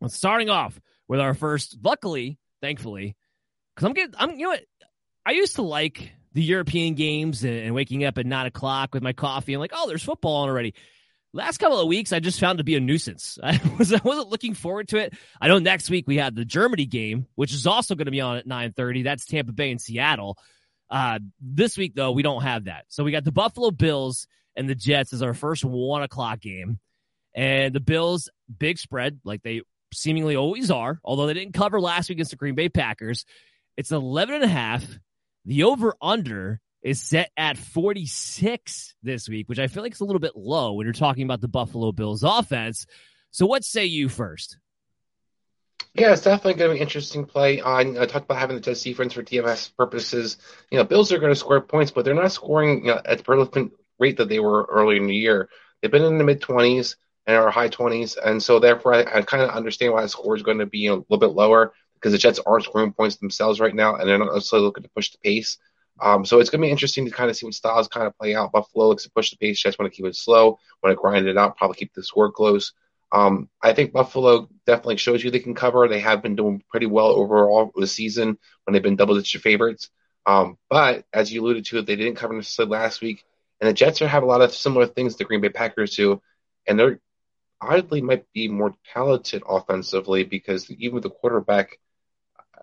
Well, starting off with our first, luckily, thankfully, because I'm getting, I'm, you know what? I used to like the European games and, and waking up at nine o'clock with my coffee and like, oh, there's football on already. Last couple of weeks, I just found to be a nuisance. I was I wasn't looking forward to it. I know next week we have the Germany game, which is also going to be on at nine thirty. That's Tampa Bay and Seattle. Uh, this week though, we don't have that. So we got the Buffalo Bills and the Jets as our first one o'clock game, and the Bills big spread like they seemingly always are, although they didn't cover last week against the Green Bay Packers. It's 11 and a half. The over under is set at 46 this week, which I feel like is a little bit low when you're talking about the Buffalo Bills offense. So what say you first? Yeah, it's definitely going to be an interesting play. On I talked about having the Jets defense for DFS purposes. You know, Bills are going to score points, but they're not scoring you know, at the prolific rate that they were earlier in the year. They've been in the mid 20s and our high 20s. And so, therefore, I, I kind of understand why the score is going to be a little bit lower because the Jets aren't scoring points themselves right now, and they're not necessarily looking to push the pace. Um, so it's going to be interesting to kind of see what styles kind of play out. Buffalo looks to push the pace. Jets want to keep it slow, want to grind it out, probably keep the score close. Um, I think Buffalo definitely shows you they can cover. They have been doing pretty well overall this season when they've been double-digit favorites. Um, but as you alluded to, they didn't cover necessarily last week, and the Jets are, have a lot of similar things the Green Bay Packers do, and they're oddly might be more talented offensively because even with the quarterback,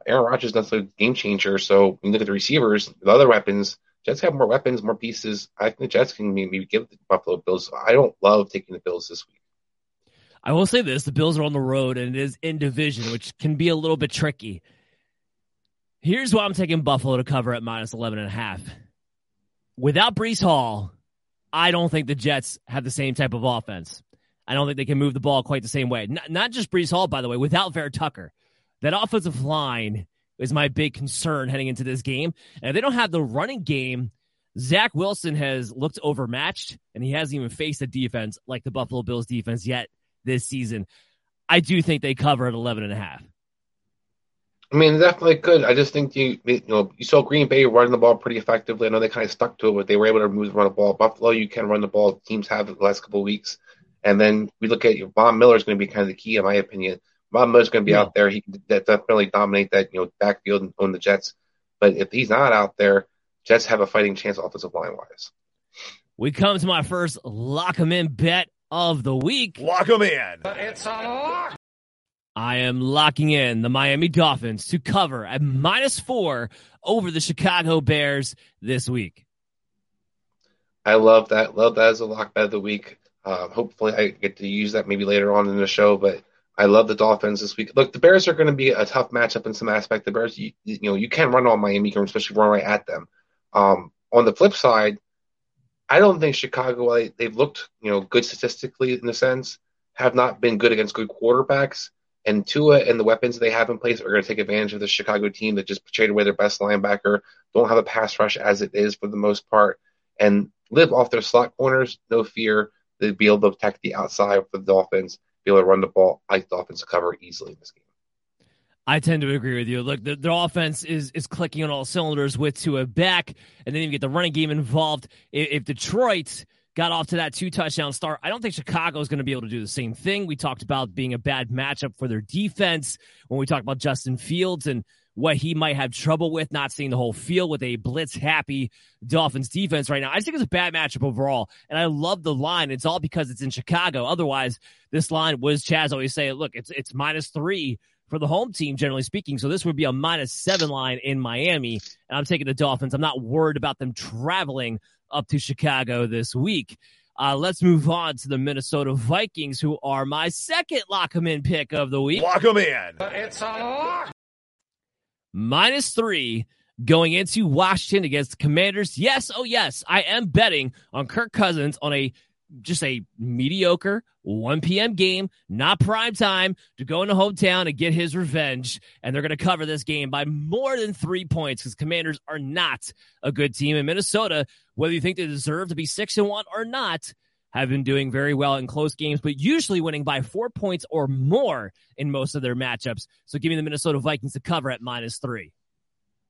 Aaron Rodgers is not a game changer. So when you look at the receivers, the other weapons, Jets have more weapons, more pieces. I think the Jets can maybe give the Buffalo Bills. I don't love taking the Bills this week. I will say this: the Bills are on the road and it is in division, which can be a little bit tricky. Here's why I'm taking Buffalo to cover at minus 11 and a half. Without Breece Hall, I don't think the Jets have the same type of offense. I don't think they can move the ball quite the same way. Not, not just Breece Hall, by the way, without Vera Tucker. That offensive line is my big concern heading into this game. And if they don't have the running game, Zach Wilson has looked overmatched and he hasn't even faced a defense like the Buffalo Bills defense yet this season. I do think they cover at 11 and a half. I mean, definitely could. I just think you you know you saw Green Bay running the ball pretty effectively. I know they kind of stuck to it, but they were able to move run the ball. Buffalo, you can run the ball. Teams have the last couple weeks, and then we look at Von Miller is going to be kind of the key, in my opinion. Von Miller's going to be yeah. out there. He can definitely dominate that you know backfield and own the Jets. But if he's not out there, Jets have a fighting chance offensive line wise. We come to my first lock lock 'em in bet of the week. Lock Lock 'em in. It's a lock. I am locking in the Miami Dolphins to cover at minus four over the Chicago Bears this week. I love that. Love that as a lock bet of the week. Uh, hopefully, I get to use that maybe later on in the show. But I love the Dolphins this week. Look, the Bears are going to be a tough matchup in some aspect. The Bears, you, you know, you can't run on Miami, especially run right at them. Um, on the flip side, I don't think Chicago. They've looked, you know, good statistically in a sense, have not been good against good quarterbacks. And Tua and the weapons they have in place are going to take advantage of the Chicago team that just traded away their best linebacker, don't have a pass rush as it is for the most part, and live off their slot corners. No fear. They'd be able to protect the outside for the Dolphins, be able to run the ball. I think the Dolphins cover easily in this game. I tend to agree with you. Look, the, their offense is is clicking on all cylinders with Tua back, and then you get the running game involved. If, if Detroit got off to that two touchdown start. I don't think Chicago is going to be able to do the same thing. We talked about being a bad matchup for their defense when we talked about Justin Fields and what he might have trouble with, not seeing the whole field with a blitz happy Dolphins defense right now. I just think it's a bad matchup overall. And I love the line. It's all because it's in Chicago. Otherwise, this line was Chaz always say, look, it's it's minus three for the home team, generally speaking. So this would be a minus seven line in Miami. And I'm taking the Dolphins. I'm not worried about them traveling up to Chicago this week. Uh, let's move on to the Minnesota Vikings, who are my second lock 'em in pick of the week. Lock 'em in. It's a lock. Minus three going into Washington against the Commanders. Yes, oh yes, I am betting on Kirk Cousins on a just a mediocre 1 p.m. game, not prime time, to go into hometown and get his revenge. And they're going to cover this game by more than three points because Commanders are not a good team. in Minnesota, whether you think they deserve to be six and one or not, have been doing very well in close games, but usually winning by four points or more in most of their matchups. So give me the Minnesota Vikings to cover at minus three.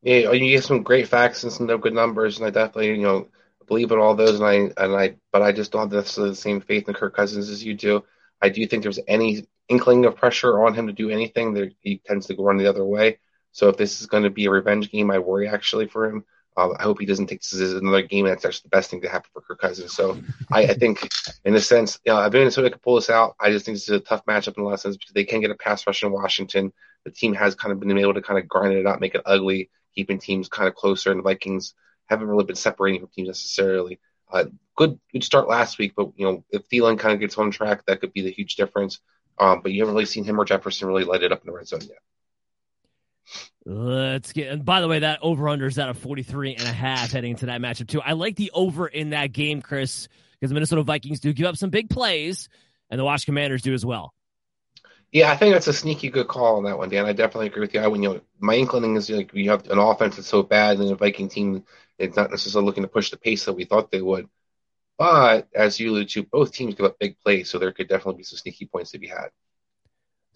Yeah, oh, you get some great facts and some good numbers, and I definitely, you know, believe in all those, and I and I, but I just don't have the same faith in Kirk Cousins as you do. I do think there's any inkling of pressure on him to do anything, that he tends to go run the other way. So if this is going to be a revenge game, I worry actually for him. Um, I hope he doesn't take this as another game. That's actually the best thing to happen for Kirk Cousins. So I, I think, in a sense, you know, I Minnesota could pull this out. I just think this is a tough matchup in a lot of sense because they can get a pass rush in Washington. The team has kind of been able to kind of grind it out, make it ugly, keeping teams kind of closer. And the Vikings haven't really been separating from teams necessarily. Uh, good good start last week, but you know if Thielen kind of gets on track, that could be the huge difference. Um, but you haven't really seen him or Jefferson really light it up in the red zone yet. Let's get. And by the way, that over under is at a 43 and a half heading into that matchup too. I like the over in that game, Chris, because the Minnesota Vikings do give up some big plays, and the Washington Commanders do as well. Yeah, I think that's a sneaky good call on that one, Dan. I definitely agree with you. I, when you know, my inkling is like we have an offense that's so bad, and the Viking team is not necessarily looking to push the pace that we thought they would. But as you alluded to, both teams give up big plays, so there could definitely be some sneaky points to be had.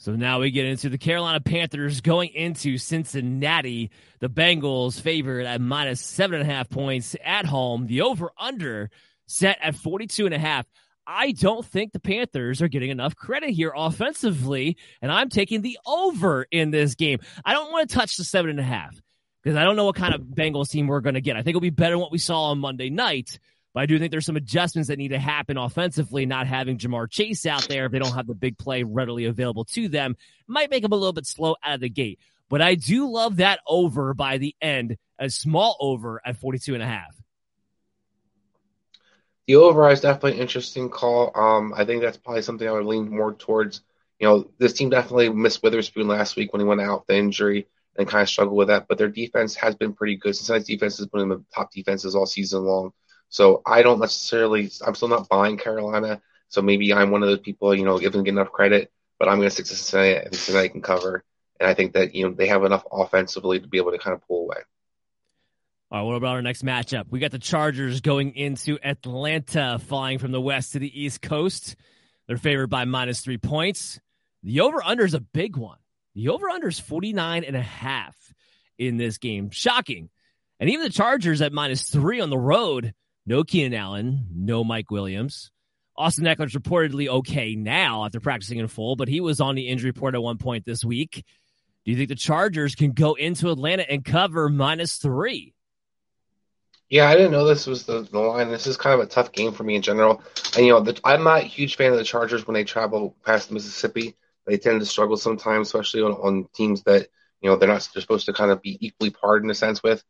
So now we get into the Carolina Panthers going into Cincinnati. The Bengals favored at minus seven and a half points at home. The over under set at 42 and a half. I don't think the Panthers are getting enough credit here offensively, and I'm taking the over in this game. I don't want to touch the seven and a half because I don't know what kind of Bengals team we're going to get. I think it'll be better than what we saw on Monday night, but I do think there's some adjustments that need to happen offensively. Not having Ja'Marr Chase out there if they don't have the big play readily available to them might make them a little bit slow out of the gate. But I do love that over by the end, a small over at 42 and a half the over is definitely an interesting call. Um, I think that's probably something I would lean more towards. You know, this team definitely missed Witherspoon last week when he went out the injury and kind of struggled with that. But their defense has been pretty good. Cincinnati's defense has been in the top defenses all season long. So I don't necessarily, I'm still not buying Carolina. So maybe I'm one of those people, you know, giving enough credit, but I'm going to stick to Cincinnati. I think Cincinnati can cover. and I think that you know they have enough offensively to be able to kind of pull away. All right, what about our next matchup? We got the Chargers going into Atlanta, flying from the west to the east coast. They're favored by minus three points. The over under is a big one. The over under is 49 and a half in this game. Shocking. And even the Chargers at minus three on the road. No Keenan Allen, no Mike Williams. Austin Ekeler's reportedly okay now after practicing in full, but he was on the injury report at one point this week. Do you think the Chargers can go into Atlanta and cover minus three? Yeah, I didn't know this was the, the line. This is kind of a tough game for me in general. And you know, the, I'm not a huge fan of the Chargers when they travel past Mississippi. They tend to struggle sometimes, especially on, on teams that you know they're not they're supposed to kind of be equally parred in a sense with.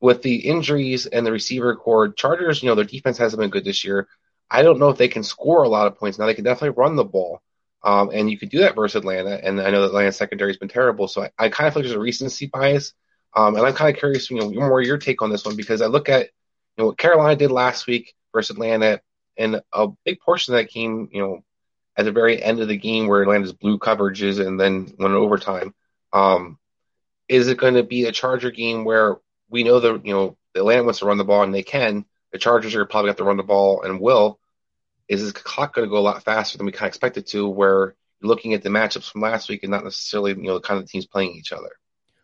With the injuries and the receiver core, Chargers, you know, their defense hasn't been good this year. I don't know if they can score a lot of points. Now they can definitely run the ball. Um, and you could do that versus Atlanta. And I know that Atlanta's secondary has been terrible. So I, I kind of feel like there's a recency bias um, and I'm kind of curious, you know, more your take on this one because I look at you know what Carolina did last week versus Atlanta, and a big portion of that came, you know, at the very end of the game where Atlanta's blew coverages and then went overtime. Um, is it going to be a Charger game where we know that you know the Atlanta wants to run the ball and they can? The Chargers are probably have to run the ball and will. Is this clock going to go a lot faster than we kind of expected to? Where you're looking at the matchups from last week and not necessarily you know the kind of teams playing each other.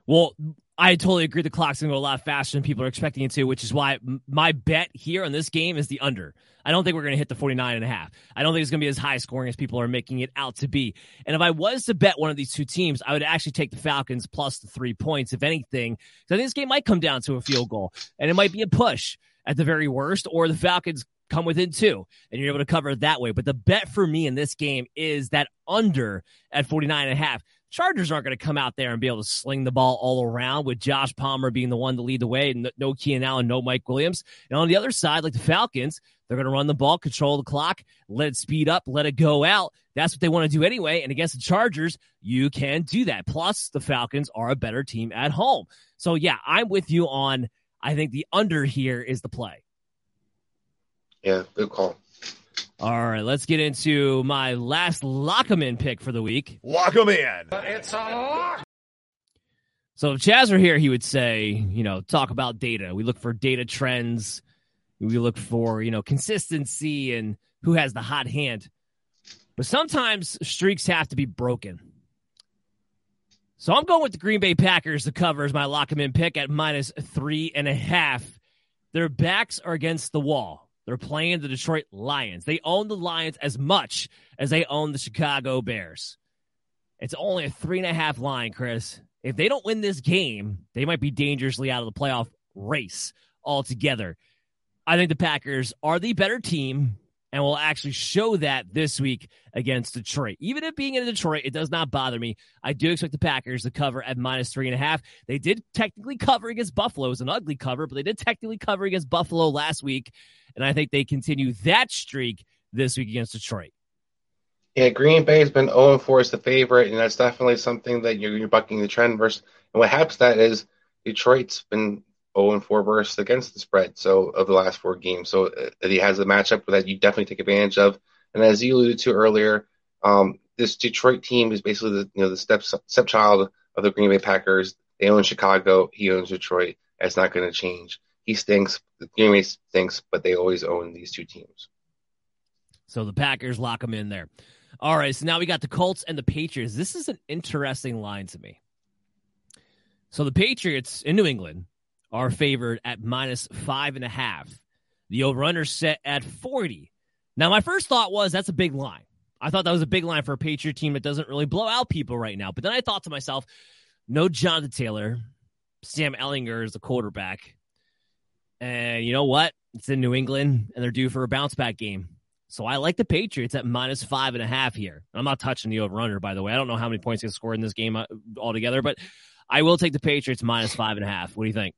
Well, I totally agree. The clock's gonna go a lot faster than people are expecting it to, which is why my bet here on this game is the under. I don't think we're going to hit the 49 and a half. I don't think it's going to be as high scoring as people are making it out to be. And if I was to bet one of these two teams, I would actually take the Falcons plus the three points, if anything. Because I think this game might come down to a field goal and it might be a push at the very worst, or the Falcons come within two and you're able to cover it that way. But the bet for me in this game is that under at 49 and a half. Chargers aren't going to come out there and be able to sling the ball all around with Josh Palmer being the one to lead the way and no Keenan Allen, no Mike Williams. And on the other side, like the Falcons, they're going to run the ball, control the clock, let it speed up, let it go out. That's what they want to do anyway. And against the Chargers, you can do that. Plus, the Falcons are a better team at home. So, yeah, I'm with you on, I think the under here is the play. Yeah, good call. All right, let's get into my last lock 'em in pick for the week. Lock 'em in. It's a lock. So if Chaz were here, he would say, you know, talk about data. We look for data trends. We look for, you know, consistency and who has the hot hand. But sometimes streaks have to be broken. So I'm going with the Green Bay Packers to cover as my lock 'em in pick at minus three and a half. Their backs are against the wall. They're playing the Detroit Lions. They own the Lions as much as they own the Chicago Bears. It's only a three and a half line, Chris. If they don't win this game, they might be dangerously out of the playoff race altogether. I think the Packers are the better team and we'll actually show that this week against Detroit. Even if being in Detroit, it does not bother me. I do expect the Packers to cover at minus three and a half. They did technically cover against Buffalo. It was an ugly cover, but they did technically cover against Buffalo last week. And I think they continue that streak this week against Detroit. Yeah, Green Bay has been 0 4 as the favorite, and that's definitely something that you're, you're bucking the trend versus. And what happens to that is Detroit's been 0 4 versus against the spread. So of the last four games, so uh, he has a matchup that you definitely take advantage of. And as you alluded to earlier, um, this Detroit team is basically the you know the step stepchild of the Green Bay Packers. They own Chicago. He owns Detroit. That's not going to change. He stinks. The Green Bay stinks, but they always own these two teams. So the Packers lock them in there. All right. So now we got the Colts and the Patriots. This is an interesting line to me. So the Patriots in New England are favored at minus five and a half. The over under set at 40. Now, my first thought was that's a big line. I thought that was a big line for a Patriot team that doesn't really blow out people right now. But then I thought to myself, no Jonathan Taylor. Sam Ehlinger is the quarterback. And you know what? It's in New England and they're due for a bounce back game. So I like the Patriots at minus five and a half here. I'm not touching the over under, by the way. I don't know how many points they scored in this game uh, altogether, but I will take the Patriots minus five and a half. What do you think?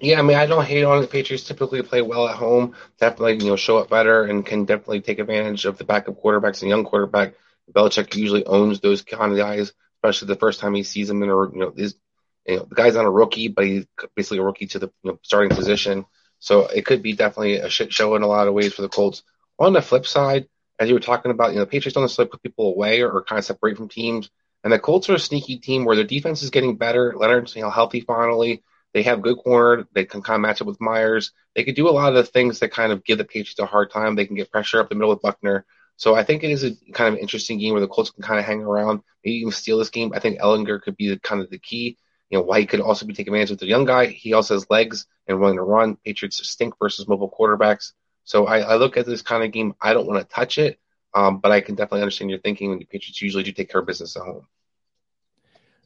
Yeah, I mean, I don't hate on the Patriots. Typically play well at home. Definitely, you know, show up better and can definitely take advantage of the backup quarterbacks and young quarterback. Belichick usually owns those kind of guys, especially the first time he sees them in a, you know, you know, the guy's not a rookie, but he's basically a rookie to the you know, starting position. So it could be definitely a shit show in a lot of ways for the Colts. On the flip side, as you were talking about, you know, the Patriots don't necessarily put people away or, or kind of separate from teams. And the Colts are a sneaky team where their defense is getting better. Leonard's you know, healthy finally. They have good corner. They can kind of match up with Meyers. They could do a lot of the things that kind of give the Patriots a hard time. They can get pressure up the middle with Buckner. So I think it is a kind of interesting game where the Colts can kind of hang around, maybe even steal this game. I think Ehlinger could be the, kind of the key. You know, White could also be taking advantage of the young guy. He also has legs and willing to run. Patriots stink versus mobile quarterbacks. So I, I look at this kind of game. I don't want to touch it, um, but I can definitely understand your thinking when the Patriots usually do take care of business at home.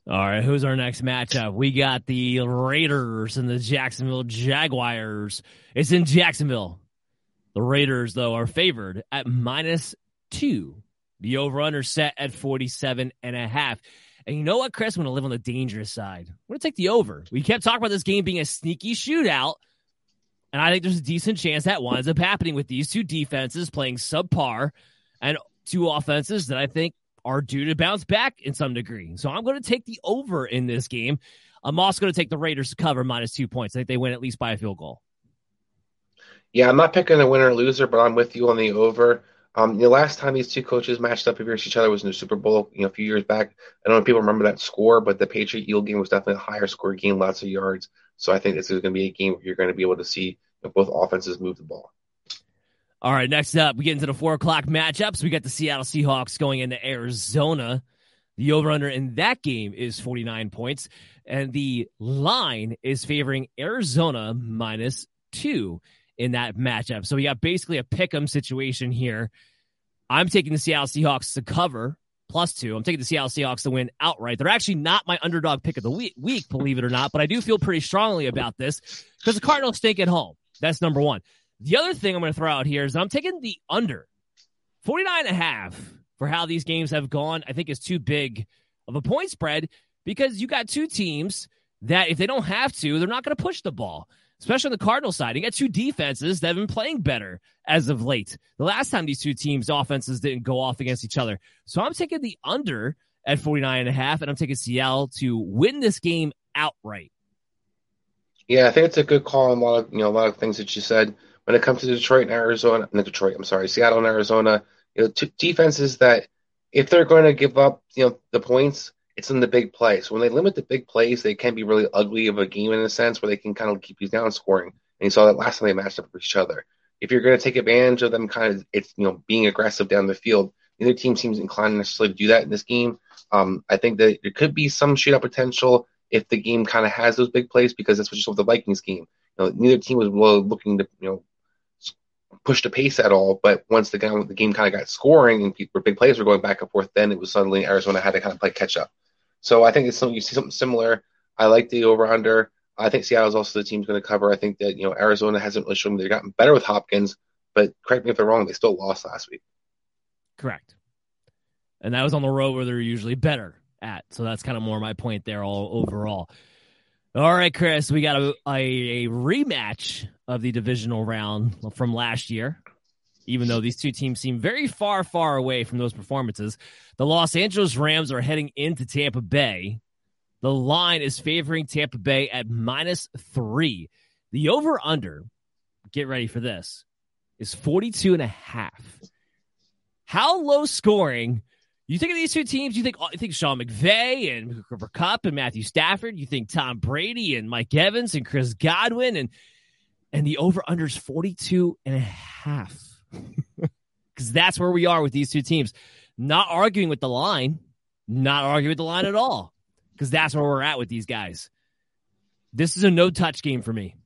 All right, who's our next matchup? We got the Raiders and the Jacksonville Jaguars. It's in Jacksonville. The Raiders, though, are favored at minus two. The over-under set at 47 and a half. And you know what, Chris? I'm going to live on the dangerous side. I'm going to take the over. We kept talking about this game being a sneaky shootout. And I think there's a decent chance that winds up happening with these two defenses playing subpar and two offenses that I think are due to bounce back in some degree. So I'm going to take the over in this game. I'm also going to take the Raiders to cover minus two points. I think they win at least by a field goal. Yeah, I'm not picking a winner or loser, but I'm with you on the over. Um, the last time these two coaches matched up against each other was in the Super Bowl, you know, a few years back. I don't know if people remember that score, but the Patriot Yield game was definitely a higher score game, lots of yards. So I think this is going to be a game where you're going to be able to see if both offenses move the ball. All right, next up, we get into the four o'clock matchups. We got the Seattle Seahawks going into Arizona. The over under in that game is 49 points, and the line is favoring Arizona minus two in that matchup. So we got basically a pick 'em situation here. I'm taking the Seattle Seahawks to cover plus two. I'm taking the Seattle Seahawks to win outright. They're actually not my underdog pick of the week, believe it or not, but I do feel pretty strongly about this because the Cardinals stink at home. That's number one. The other thing I'm going to throw out here is I'm taking the under 49 and a half for how these games have gone. I think is too big of a point spread because you got two teams that if they don't have to, they're not going to push the ball especially on the Cardinal side. You got two defenses that have been playing better as of late. The last time these two teams' offenses didn't go off against each other. So I'm taking the under at 49 and a half, and I'm taking Seattle to win this game outright. Yeah, I think it's a good call on a lot of you know a lot of things that you said. When it comes to Detroit and Arizona, not Detroit, I'm sorry, Seattle and Arizona, you know, t- defenses that if they're going to give up, you know, the points, it's in the big plays. When they limit the big plays, they can be really ugly of a game in a sense where they can kind of keep you down scoring. And you saw that last time they matched up with each other. If you're going to take advantage of them, kind of, it's you know being aggressive down the field. Neither team seems inclined necessarily to do that in this game. Um, I think that there could be some shootout potential if the game kind of has those big plays because that's what you saw with the Vikings game. You know, neither team was really looking to you know push the pace at all. But once the game the game kind of got scoring and people, big plays were going back and forth, then it was suddenly Arizona had to kind of play catch up. So I think it's something you see something similar. I like the over under. I think Seattle's also the team's going to cover. I think that you know Arizona hasn't really shown they've gotten better with Hopkins, but correct me if they're wrong, they still lost last week. Correct. And that was on the road where they're usually better at. So that's kind of more my point there all overall. All right, Chris, we got a, a, a rematch of the divisional round from last year even though these two teams seem very far, far away from those performances. The Los Angeles Rams are heading into Tampa Bay. The line is favoring Tampa Bay at minus three. The over under, get ready for this, is 42 and a half. How low scoring? You think of these two teams? You think oh, you think Sean McVay and Cooper Kupp and Matthew Stafford? You think Tom Brady and Mike Evans and Chris Godwin and and the over under is 42 and a half because that's where we are with these two teams. Not arguing with the line, not arguing with the line at all, because that's where we're at with these guys. This is a no touch game for me.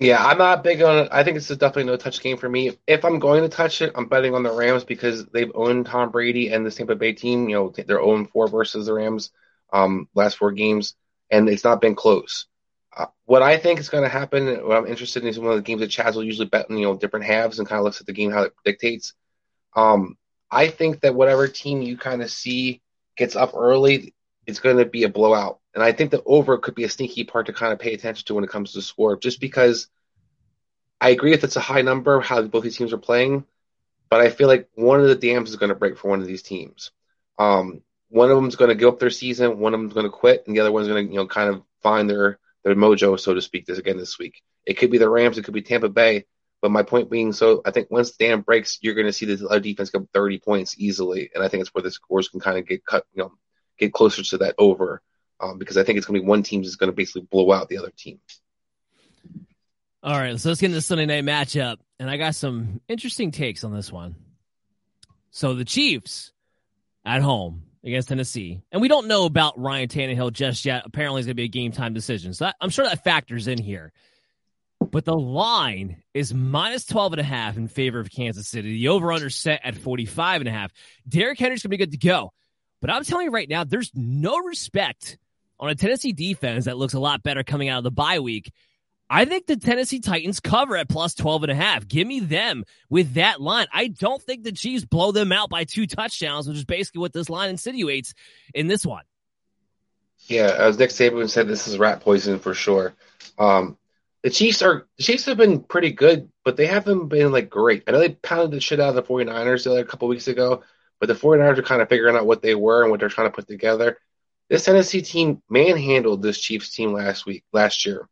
Yeah, I'm not big on it. I think this is definitely no touch game for me. If I'm going to touch it, I'm betting on the Rams because they've owned Tom Brady and the Tampa Bay team. You know, they're 0 4 versus the Rams um, last four games, and it's not been close. Uh, what I think is going to happen, what I'm interested in is one of the games that Chaz will usually bet in, you know, different halves and kind of looks at the game, how it dictates. Um, I think that whatever team you kind of see gets up early, it's going to be a blowout. And I think the over could be a sneaky part to kind of pay attention to when it comes to the score, just because I agree if it's a high number, how both these teams are playing, but I feel like one of the dams is going to break for one of these teams. Um, one of them is going to give up their season, one of them is going to quit, and the other one's going to, you know, kind of find their their mojo, so to speak, this again this week. It could be the Rams, it could be Tampa Bay, But my point being, so I think once the dam breaks, you're going to see this other defense go 30 points easily, and I think it's where the scores can kind of get cut, you know, get closer to that over, um, because I think it's going to be one team is going to basically blow out the other team. All right, so let's get into the Sunday night matchup, and I got some interesting takes on this one. So the Chiefs at home against Tennessee, and we don't know about Ryan Tannehill just yet. Apparently, it's going to be a game time decision, so that, I'm sure that factors in here. But the line is minus 12 and a half in favor of Kansas City. The over under set at 45 and a half. Derrick Henry's going to be good to go. But I'm telling you right now, there's no respect on a Tennessee defense that looks a lot better coming out of the bye week. I think the Tennessee Titans cover at plus 12 and a half. Give me them with that line. I don't think the Chiefs blow them out by two touchdowns, which is basically what this line insinuates in this one. Yeah, as Nick Saban said, this is rat poison for sure. Um, the Chiefs are the Chiefs have been pretty good, but they haven't been like great. I know they pounded the shit out of the 49ers the other couple weeks ago, but the 49ers are kind of figuring out what they were and what they're trying to put together. This Tennessee team manhandled this Chiefs team last week, last year.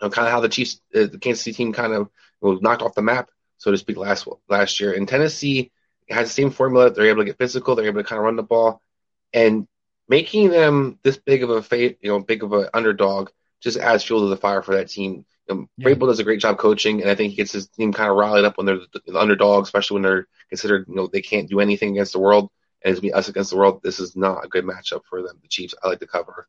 You know, kind of how the Chiefs, uh, the Kansas City team, kind of was knocked off the map, so to speak, last last year. And Tennessee has the same formula. They're able to get physical. They're able to kind of run the ball, and making them this big of a fate, you know, big of an underdog just adds fuel to the fire for that team. Um, yeah. Vrabel does a great job coaching, and I think he gets his team kind of rallied up when they're the, the underdog, especially when they're considered, you know, they can't do anything against the world. And it's be us against the world. This is not a good matchup for them. The Chiefs, I like to cover.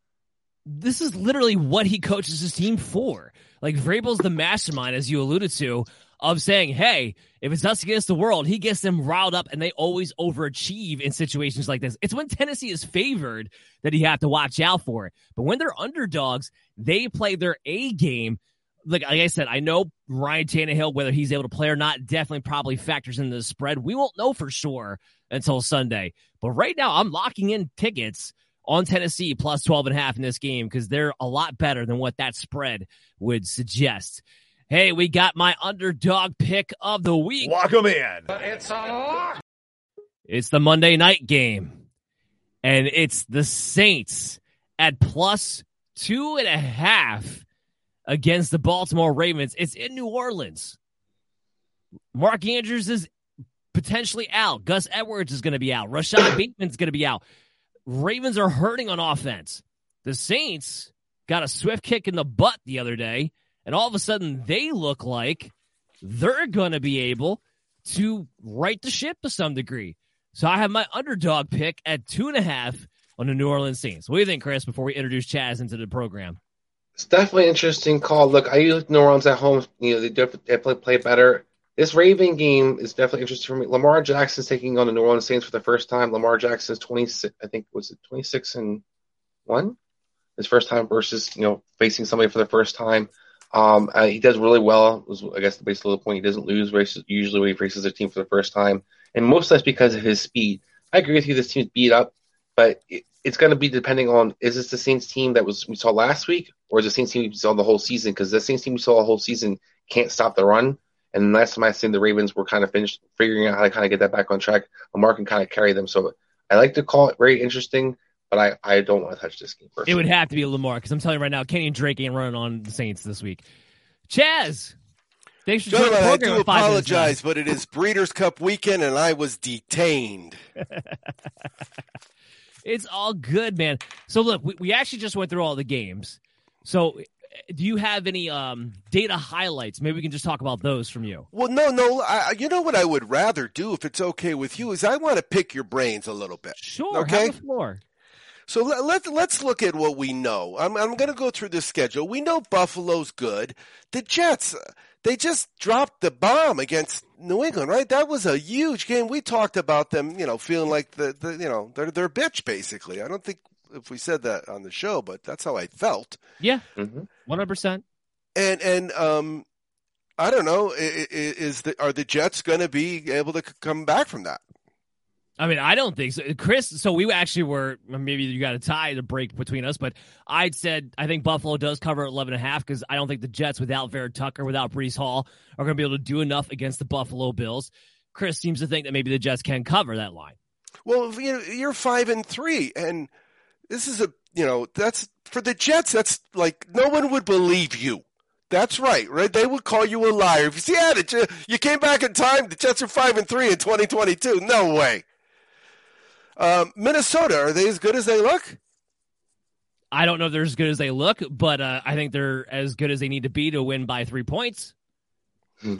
This is literally what he coaches his team for. Like Vrabel's the mastermind, as you alluded to, of saying, "Hey, if it's us against the world," he gets them riled up, and they always overachieve in situations like this. It's when Tennessee is favored that he have to watch out for it. But when they're underdogs, they play their A game like, like I said, I know Ryan Tannehill, whether he's able to play or not, definitely probably factors into the spread. We won't know for sure until Sunday. But right now, I'm locking in tickets on Tennessee plus 12 and a half in this game because they're a lot better than what that spread would suggest. Hey, we got my underdog pick of the week. Lock them in. It's a lock. It's the Monday night game, and it's the Saints at plus two and a half against the Baltimore Ravens. It's in New Orleans. Mark Andrews is potentially out. Gus Edwards is going to be out. Rashod Bateman's going to be out. Ravens are hurting on offense. The Saints got a swift kick in the butt the other day, and all of a sudden they look like they're going to be able to right the ship to some degree. So I have my underdog pick at two and a half on the New Orleans Saints. What do you think, Chris, before we introduce Chaz into the program? It's definitely an interesting call. Look, I use New Orleans at home. You know, they definitely play better. This Raven game is definitely interesting for me. Lamar Jackson's taking on the New Orleans Saints for the first time. Lamar Jackson's 26, I think, was it 26 and 1? His first time versus, you know, facing somebody for the first time. Um, uh, he does really well. Was, I guess the of the point, he doesn't lose races usually when he faces a team for the first time. And most of that's because of his speed. I agree with you, this team's beat up, but it, it's going to be depending on is this the Saints team that was we saw last week, or is the Saints team we saw the whole season? Because the Saints team we saw the whole season can't stop the run. And last time I seen the Ravens were kind of finished figuring out how to kind of get that back on track. Lamar can kind of carry them. So I like to call it very interesting, but I, I don't want to touch this game first. It would have to be Lamar because I'm telling you right now, Kenyan Drake ain't running on the Saints this week. Chaz, Thanks for Gentlemen, I do apologize, but it is Breeders' Cup weekend, and I was detained. It's all good, man. So look, we, we actually just went through all the games. So do you have any um, data highlights? Maybe we can just talk about those from you. Well, no, no. I, you know what I would rather do, if it's okay with you, is I want to pick your brains a little bit. Sure. Okay. Have the floor. So let, let, let's look at what we know. I'm, I'm going to go through the schedule. We know Buffalo's good. The Jets, they just dropped the bomb against New England, right? That was a huge game. We talked about them, you know, feeling like the, the you know, they're, they're bitch, basically. I don't think if we said that on the show, but that's how I felt. Yeah. 100%. Mm-hmm. And, and, um, I don't know. Is the, are the Jets going to be able to come back from that? I mean, I don't think so. Chris, so we actually were, maybe you got a tie to break between us, but I'd said I think Buffalo does cover 11 and a half because I don't think the Jets without Vera Tucker, without Breece Hall, are going to be able to do enough against the Buffalo Bills. Chris seems to think that maybe the Jets can cover that line. Well, you're five and three, and this is a, you know, that's for the Jets, that's like no one would believe you That's right, right? They would call you a liar if you see, yeah, the, you came back in time. The Jets are five and three in 2022. No way. Um, Minnesota, are they as good as they look? I don't know if they're as good as they look, but uh, I think they're as good as they need to be to win by three points. Hmm.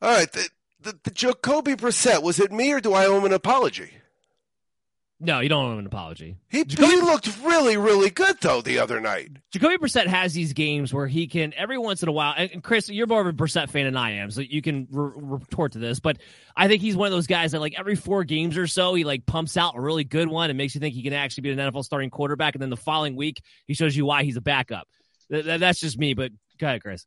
All right, the, the, the Jacoby Brissett was it me or do I owe him an apology? No, you don't owe him an apology. He, Jacoby, he looked really, really good though the other night. Jacoby Brissett has these games where he can every once in a while. And Chris, you're more of a Brissett fan than I am, so you can re- retort to this. But I think he's one of those guys that like every four games or so, he like pumps out a really good one and makes you think he can actually be an NFL starting quarterback. And then the following week, he shows you why he's a backup. Th- that's just me. But go ahead, Chris.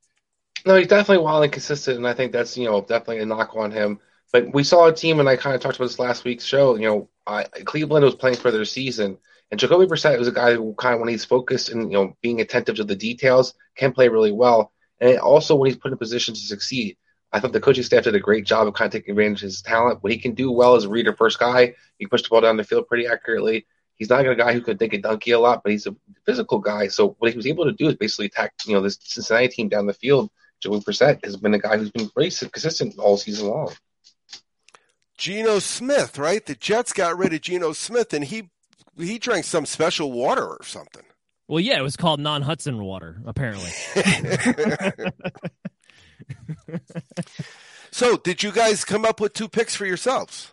No, he's definitely wild and consistent, and I think that's you know definitely a knock on him. But we saw a team, and I kind of talked about this last week's show. You know, uh, Cleveland was playing for their season, and Jacoby Brissett was a guy who kind of, when he's focused and you know being attentive to the details, can play really well. And also when he's put in position to succeed, I thought the coaching staff did a great job of kind of taking advantage of his talent. What he can do well as a reader first guy, he pushed the ball down the field pretty accurately. He's not a guy who can think a donkey a lot, but he's a physical guy. So what he was able to do is basically attack, you know, this Cincinnati team down the field. Joey Brissett has been a guy who's been very consistent all season long. Geno Smith, right? The Jets got rid of Geno Smith, and he he drank some special water or something. Well, yeah, it was called non Hudson water, apparently. so, did you guys come up with two picks for yourselves?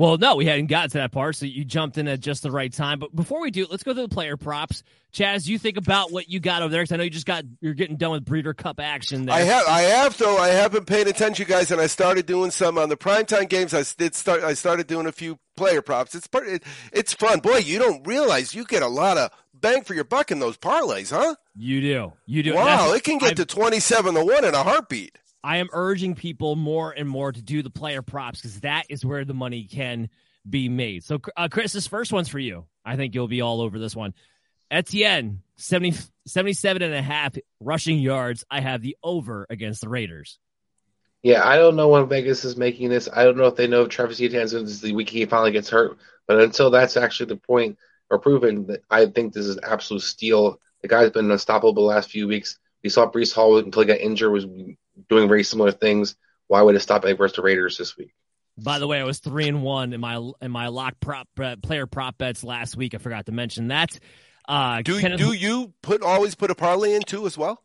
Well, no, we hadn't gotten to that part, so you jumped in at just the right time. But before we do, let's go to the player props. Chaz, you think about what you got over there because I know you just got you're getting done with Breeders' Cup action. There. I have, I have though. I have been paying attention, guys, and I started doing some on the primetime games. I did start. I started doing a few player props. It's part. It, it's fun, boy. You don't realize you get a lot of bang for your buck in those parlays, huh? You do. You do. Wow, it can get I've, to twenty-seven to one in a heartbeat. I am urging people more and more to do the player props because that is where the money can be made. So, uh, Chris, this first one's for you. I think you'll be all over this one. Etienne, 70, 77 and a half rushing yards. I have the over against the Raiders. Yeah, I don't know when Vegas is making this. I don't know if they know if Travis Etienne is the week he finally gets hurt. But until that's actually the point or proven, that I think this is an absolute steal. The guy's been unstoppable the last few weeks. We saw Breece Hall until he got injured was doing very similar things. Why would it stop versus the Raiders this week? By the way, I was three and one in my in my lock prop uh, player prop bets last week. I forgot to mention that. Uh, do Kenneth, do you put always put a parlay in too as well,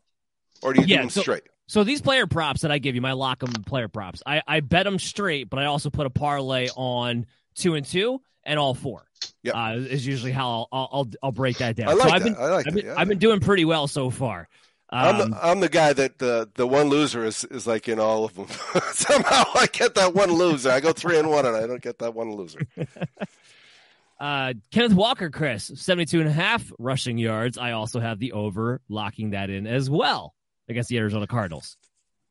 or do you yeah, do them so, straight? So these player props that I give you, my lock 'em player props, I, I bet them straight, but I also put a parlay on two and two and all four. Yeah, uh, is usually how I'll, I'll I'll break that down. I like so I've been, I like I've been, yeah. I've been doing pretty well so far. Um, I'm, the, um, I'm the guy that the the one loser is, is like in all of them. Somehow I get that one loser. I go three and one, and I don't get that one loser. uh, Kenneth Walker, Chris, 72 and a half rushing yards. I also have the over locking that in as well against the Arizona Cardinals.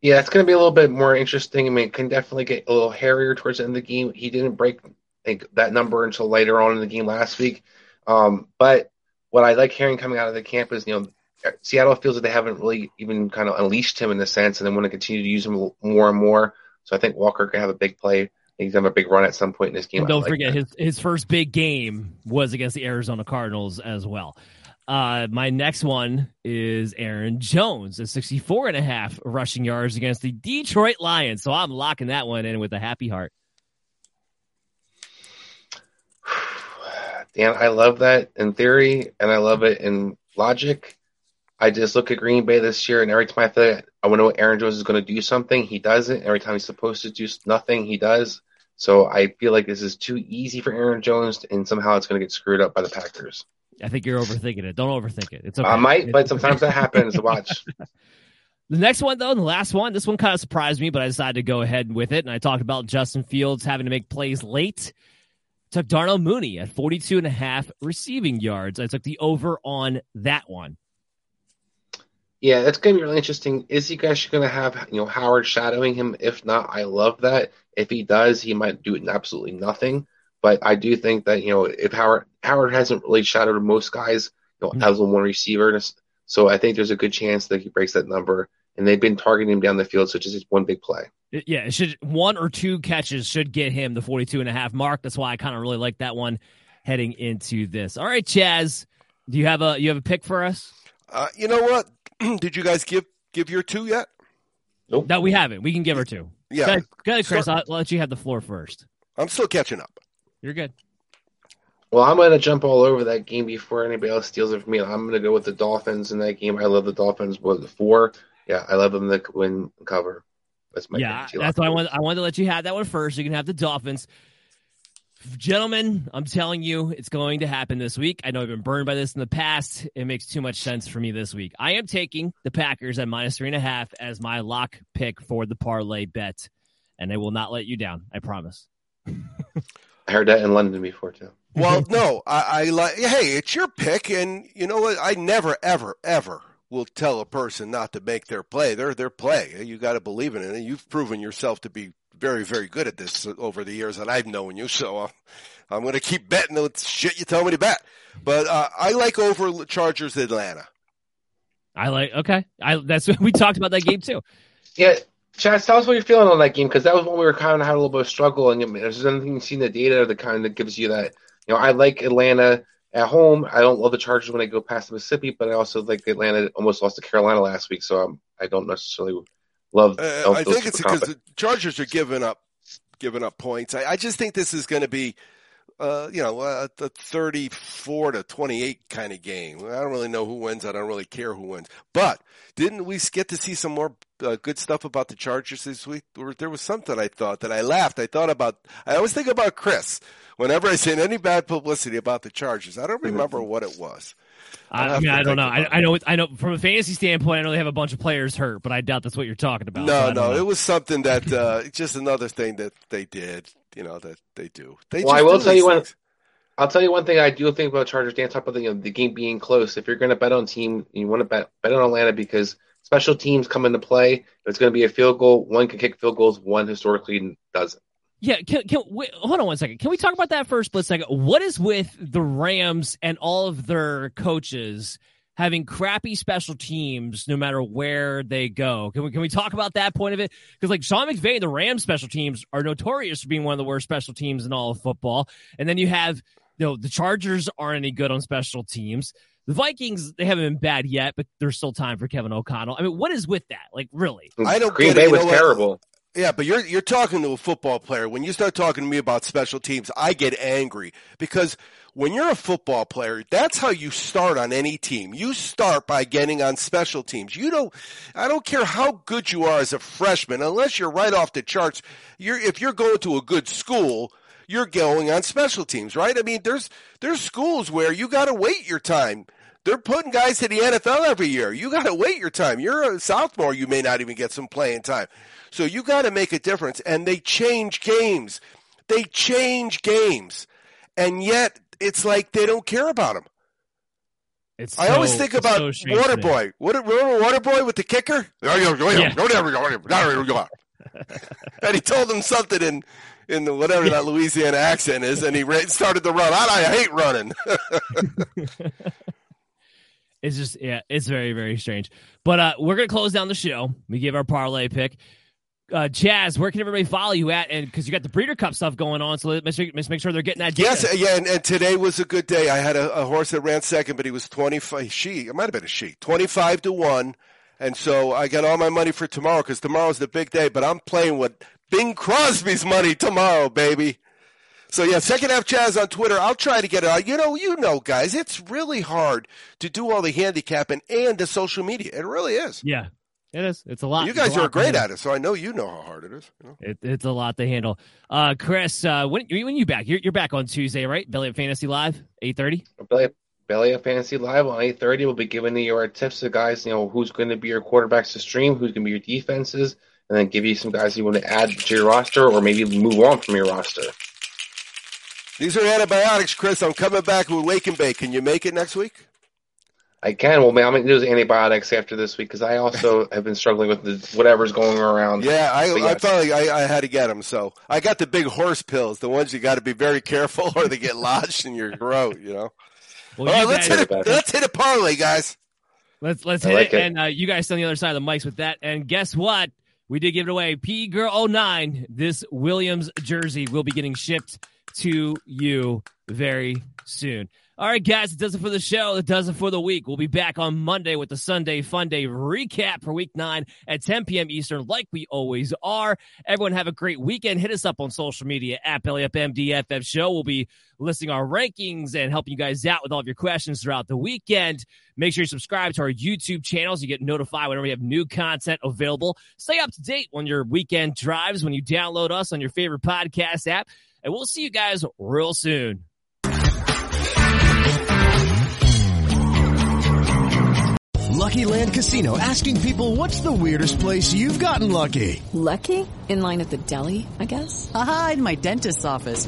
Yeah, it's going to be a little bit more interesting. I mean, it can definitely get a little hairier towards the end of the game. He didn't break think, that number until later on in the game last week. Um, but what I like hearing coming out of the camp is, you know, Seattle feels that they haven't really even kind of unleashed him in a sense, and they want to continue to use him more and more. So I think Walker can have a big play. He's gonna have a big run at some point in this game. And don't like forget that. his his first big game was against the Arizona Cardinals as well. Uh, my next one is Aaron Jones at 64 and a half rushing yards against the Detroit Lions. So I'm locking that one in with a happy heart. Dan, I love that in theory, and I love it in logic. I just look at Green Bay this year, and every time I think I want to know Aaron Jones is going to do something, he doesn't. Every time he's supposed to do nothing, he does. So I feel like this is too easy for Aaron Jones, and somehow it's going to get screwed up by the Packers. I think you're overthinking it. Don't overthink it. It's okay. I might, but sometimes that happens. Watch. The next one, though, and the last one, this one kind of surprised me, but I decided to go ahead with it. And I talked about Justin Fields having to make plays late. Took Darnell Mooney at 42 and a half receiving yards. I took the over on that one. Yeah, that's going to be really interesting. Is he guys going to have you know Howard shadowing him? If not, I love that. If he does, he might do absolutely nothing. But I do think that you know if Howard Howard hasn't really shadowed most guys, you know, mm-hmm. as a one receiver, so I think there's a good chance that he breaks that number. And they've been targeting him down the field, so just one big play. Yeah, it should one or two catches should get him the 42 and a half mark. That's why I kind of really like that one heading into this. All right, Chaz, do you have a you have a pick for us? Uh, you know what? did you guys give give your two yet? Nope. No, we haven't. We can give her two. Yeah. Go ahead, go ahead, Chris. Start- I'll, I'll let you have the floor first. I'm still catching up. You're good. Well, I'm going to jump all over that game before anybody else steals it from me. I'm going to go with the Dolphins in that game. I love the Dolphins. What the four? Yeah, I love them to win cover. That's my yeah, that's why I wanted. I wanted to let you have that one first. You can have the Dolphins. Gentlemen, I'm telling you, it's going to happen this week. I know I've been burned by this in the past. It makes too much sense for me this week. I am taking the Packers at minus three and a half as my lock pick for the parlay bet, and they will not let you down. I promise. I heard that in London before too. Well, no, I, I like. Hey, it's your pick, and you know what? I never, ever, ever will tell a person not to make their play. They're their play. You got to believe in it, and you've proven yourself to be very, very good at this over the years that I've known you. So uh, I'm going to keep betting the shit you tell me to bet. But uh, I like over Chargers Atlanta. I like. Okay, I that's we talked about that game too. Yeah, Chaz, tell us what you're feeling on that game because that was when we were kind of had a little bit of struggle. And you know, there's anything you see in the data that kind of gives you that. You know, I like Atlanta at home. I don't love the Chargers when they go past the Mississippi, but I also like Atlanta almost lost to Carolina last week, so I'm, I don't necessarily love. Uh, I think it's because the Chargers are giving up, giving up points. I, I just think this is going to be, uh, you know, a, a 34 to 28 kind of game. I don't really know who wins. I don't really care who wins. But didn't we get to see some more uh, good stuff about the Chargers this week? There was something I thought that I laughed. I thought about. I always think about Chris whenever I say any bad publicity about the Chargers. I don't remember what it was. I'll I, I mean, I don't know. I, I know. I know from a fantasy standpoint, I know they have a bunch of players hurt, but I doubt that's what you're talking about. No, I don't no, know. it was something that uh, just another thing that they did. You know that they do. They Well, I will tell these you one. I'll tell you one thing I do think about Chargers. Dan talked about the, you know, the game being close. If you're going to bet on team, you want to bet bet on Atlanta because special teams come into play. If it's going to be a field goal, one can kick field goals, one historically doesn't. Yeah, can, can wait, hold on one second. Can we talk about that for a split second? What is with the Rams and all of their coaches having crappy special teams no matter where they go? Can we can we talk about that point of it? Because like Sean McVay and the Rams special teams are notorious for being one of the worst special teams in all of football. And then you have you know the Chargers aren't any good on special teams. The Vikings, they haven't been bad yet, but there's still time for Kevin O'Connell. I mean, what is with that? Like, really? I don't Green get Bay was know what? terrible. Yeah, but you're you're talking to a football player. When you start talking to me about special teams, I get angry because when you're a football player, that's how you start on any team. You start by getting on special teams. You don't I don't care how good you are as a freshman, unless you're right off the charts. You're if you're going to a good school, you're going on special teams, right? I mean, there's there's schools where you got to wait your time. They're putting guys to the NFL every year. You got to wait your time. You're a sophomore, you may not even get some playing time. So you got to make a difference. And they change games. They change games. And yet it's like they don't care about them. It's I always think it's about so strange to me. Waterboy. What, remember Waterboy with the kicker? and he told him something in in the whatever that Louisiana accent is, and he ra- started to run. I, I hate running. It's just yeah, it's very very strange. But uh we're gonna close down the show. We give our parlay pick. Uh Chaz, where can everybody follow you at? And because you got the Breeders' Cup stuff going on, so let's make, let's make sure they're getting that. Data. Yes, yeah, and, and today was a good day. I had a, a horse that ran second, but he was twenty five. She, it might have been a she, twenty five to one, and so I got all my money for tomorrow because tomorrow's the big day. But I'm playing with Bing Crosby's money tomorrow, baby. So yeah, second half Chaz on Twitter. I'll try to get it out. You know, you know, guys, it's really hard to do all the handicapping and the social media. It really is. Yeah, it is. It's a lot. You guys lot are great at it, so I know you know how hard it is. You know? It, it's a lot to handle. Uh Chris, uh when when you back? You're, you're back on Tuesday, right? Belly Up Fantasy Live, eight thirty. Belly, Belly Up Fantasy Live on 8.30. We'll be giving you our tips to guys, you know, who's going to be your quarterbacks to stream, who's going to be your defenses, and then give you some guys you want to add to your roster or maybe move on from your roster. These are antibiotics, Chris. I'm coming back with Wake and Bake. Can you make it next week? I can. Well, man, I'm going to do antibiotics after this week because I also have been struggling with the, whatever's going around. Yeah, I, But I finally I, I had to get them. So I got the big horse pills, the ones you got to be very careful or they get lodged in your throat. You know. Well, All right, you let's hit it. Let's hit a parlay, guys. Let's let's I hit like it. it. And uh, you guys on the other side of the mics with that. And guess what? We did give it away. P Girl 09. This Williams jersey will be getting shipped to you very soon. All right, guys, it does it for the show. It does it for the week. We'll be back on Monday with the Sunday Fun Day recap for week nine at 10 p.m. Eastern, like we always are. Everyone have a great weekend. Hit us up on social media at BellyUpMDFF Show. We'll be listing our rankings and helping you guys out with all of your questions throughout the weekend. Make sure you subscribe to our YouTube channels. You get notified whenever we have new content available. Stay up to date on your weekend drives when you download us on your favorite podcast app. And we'll see you guys real soon. Lucky Land Casino asking people what's the weirdest place you've gotten lucky? Lucky? In line at the deli, I guess? Aha, in my dentist's office.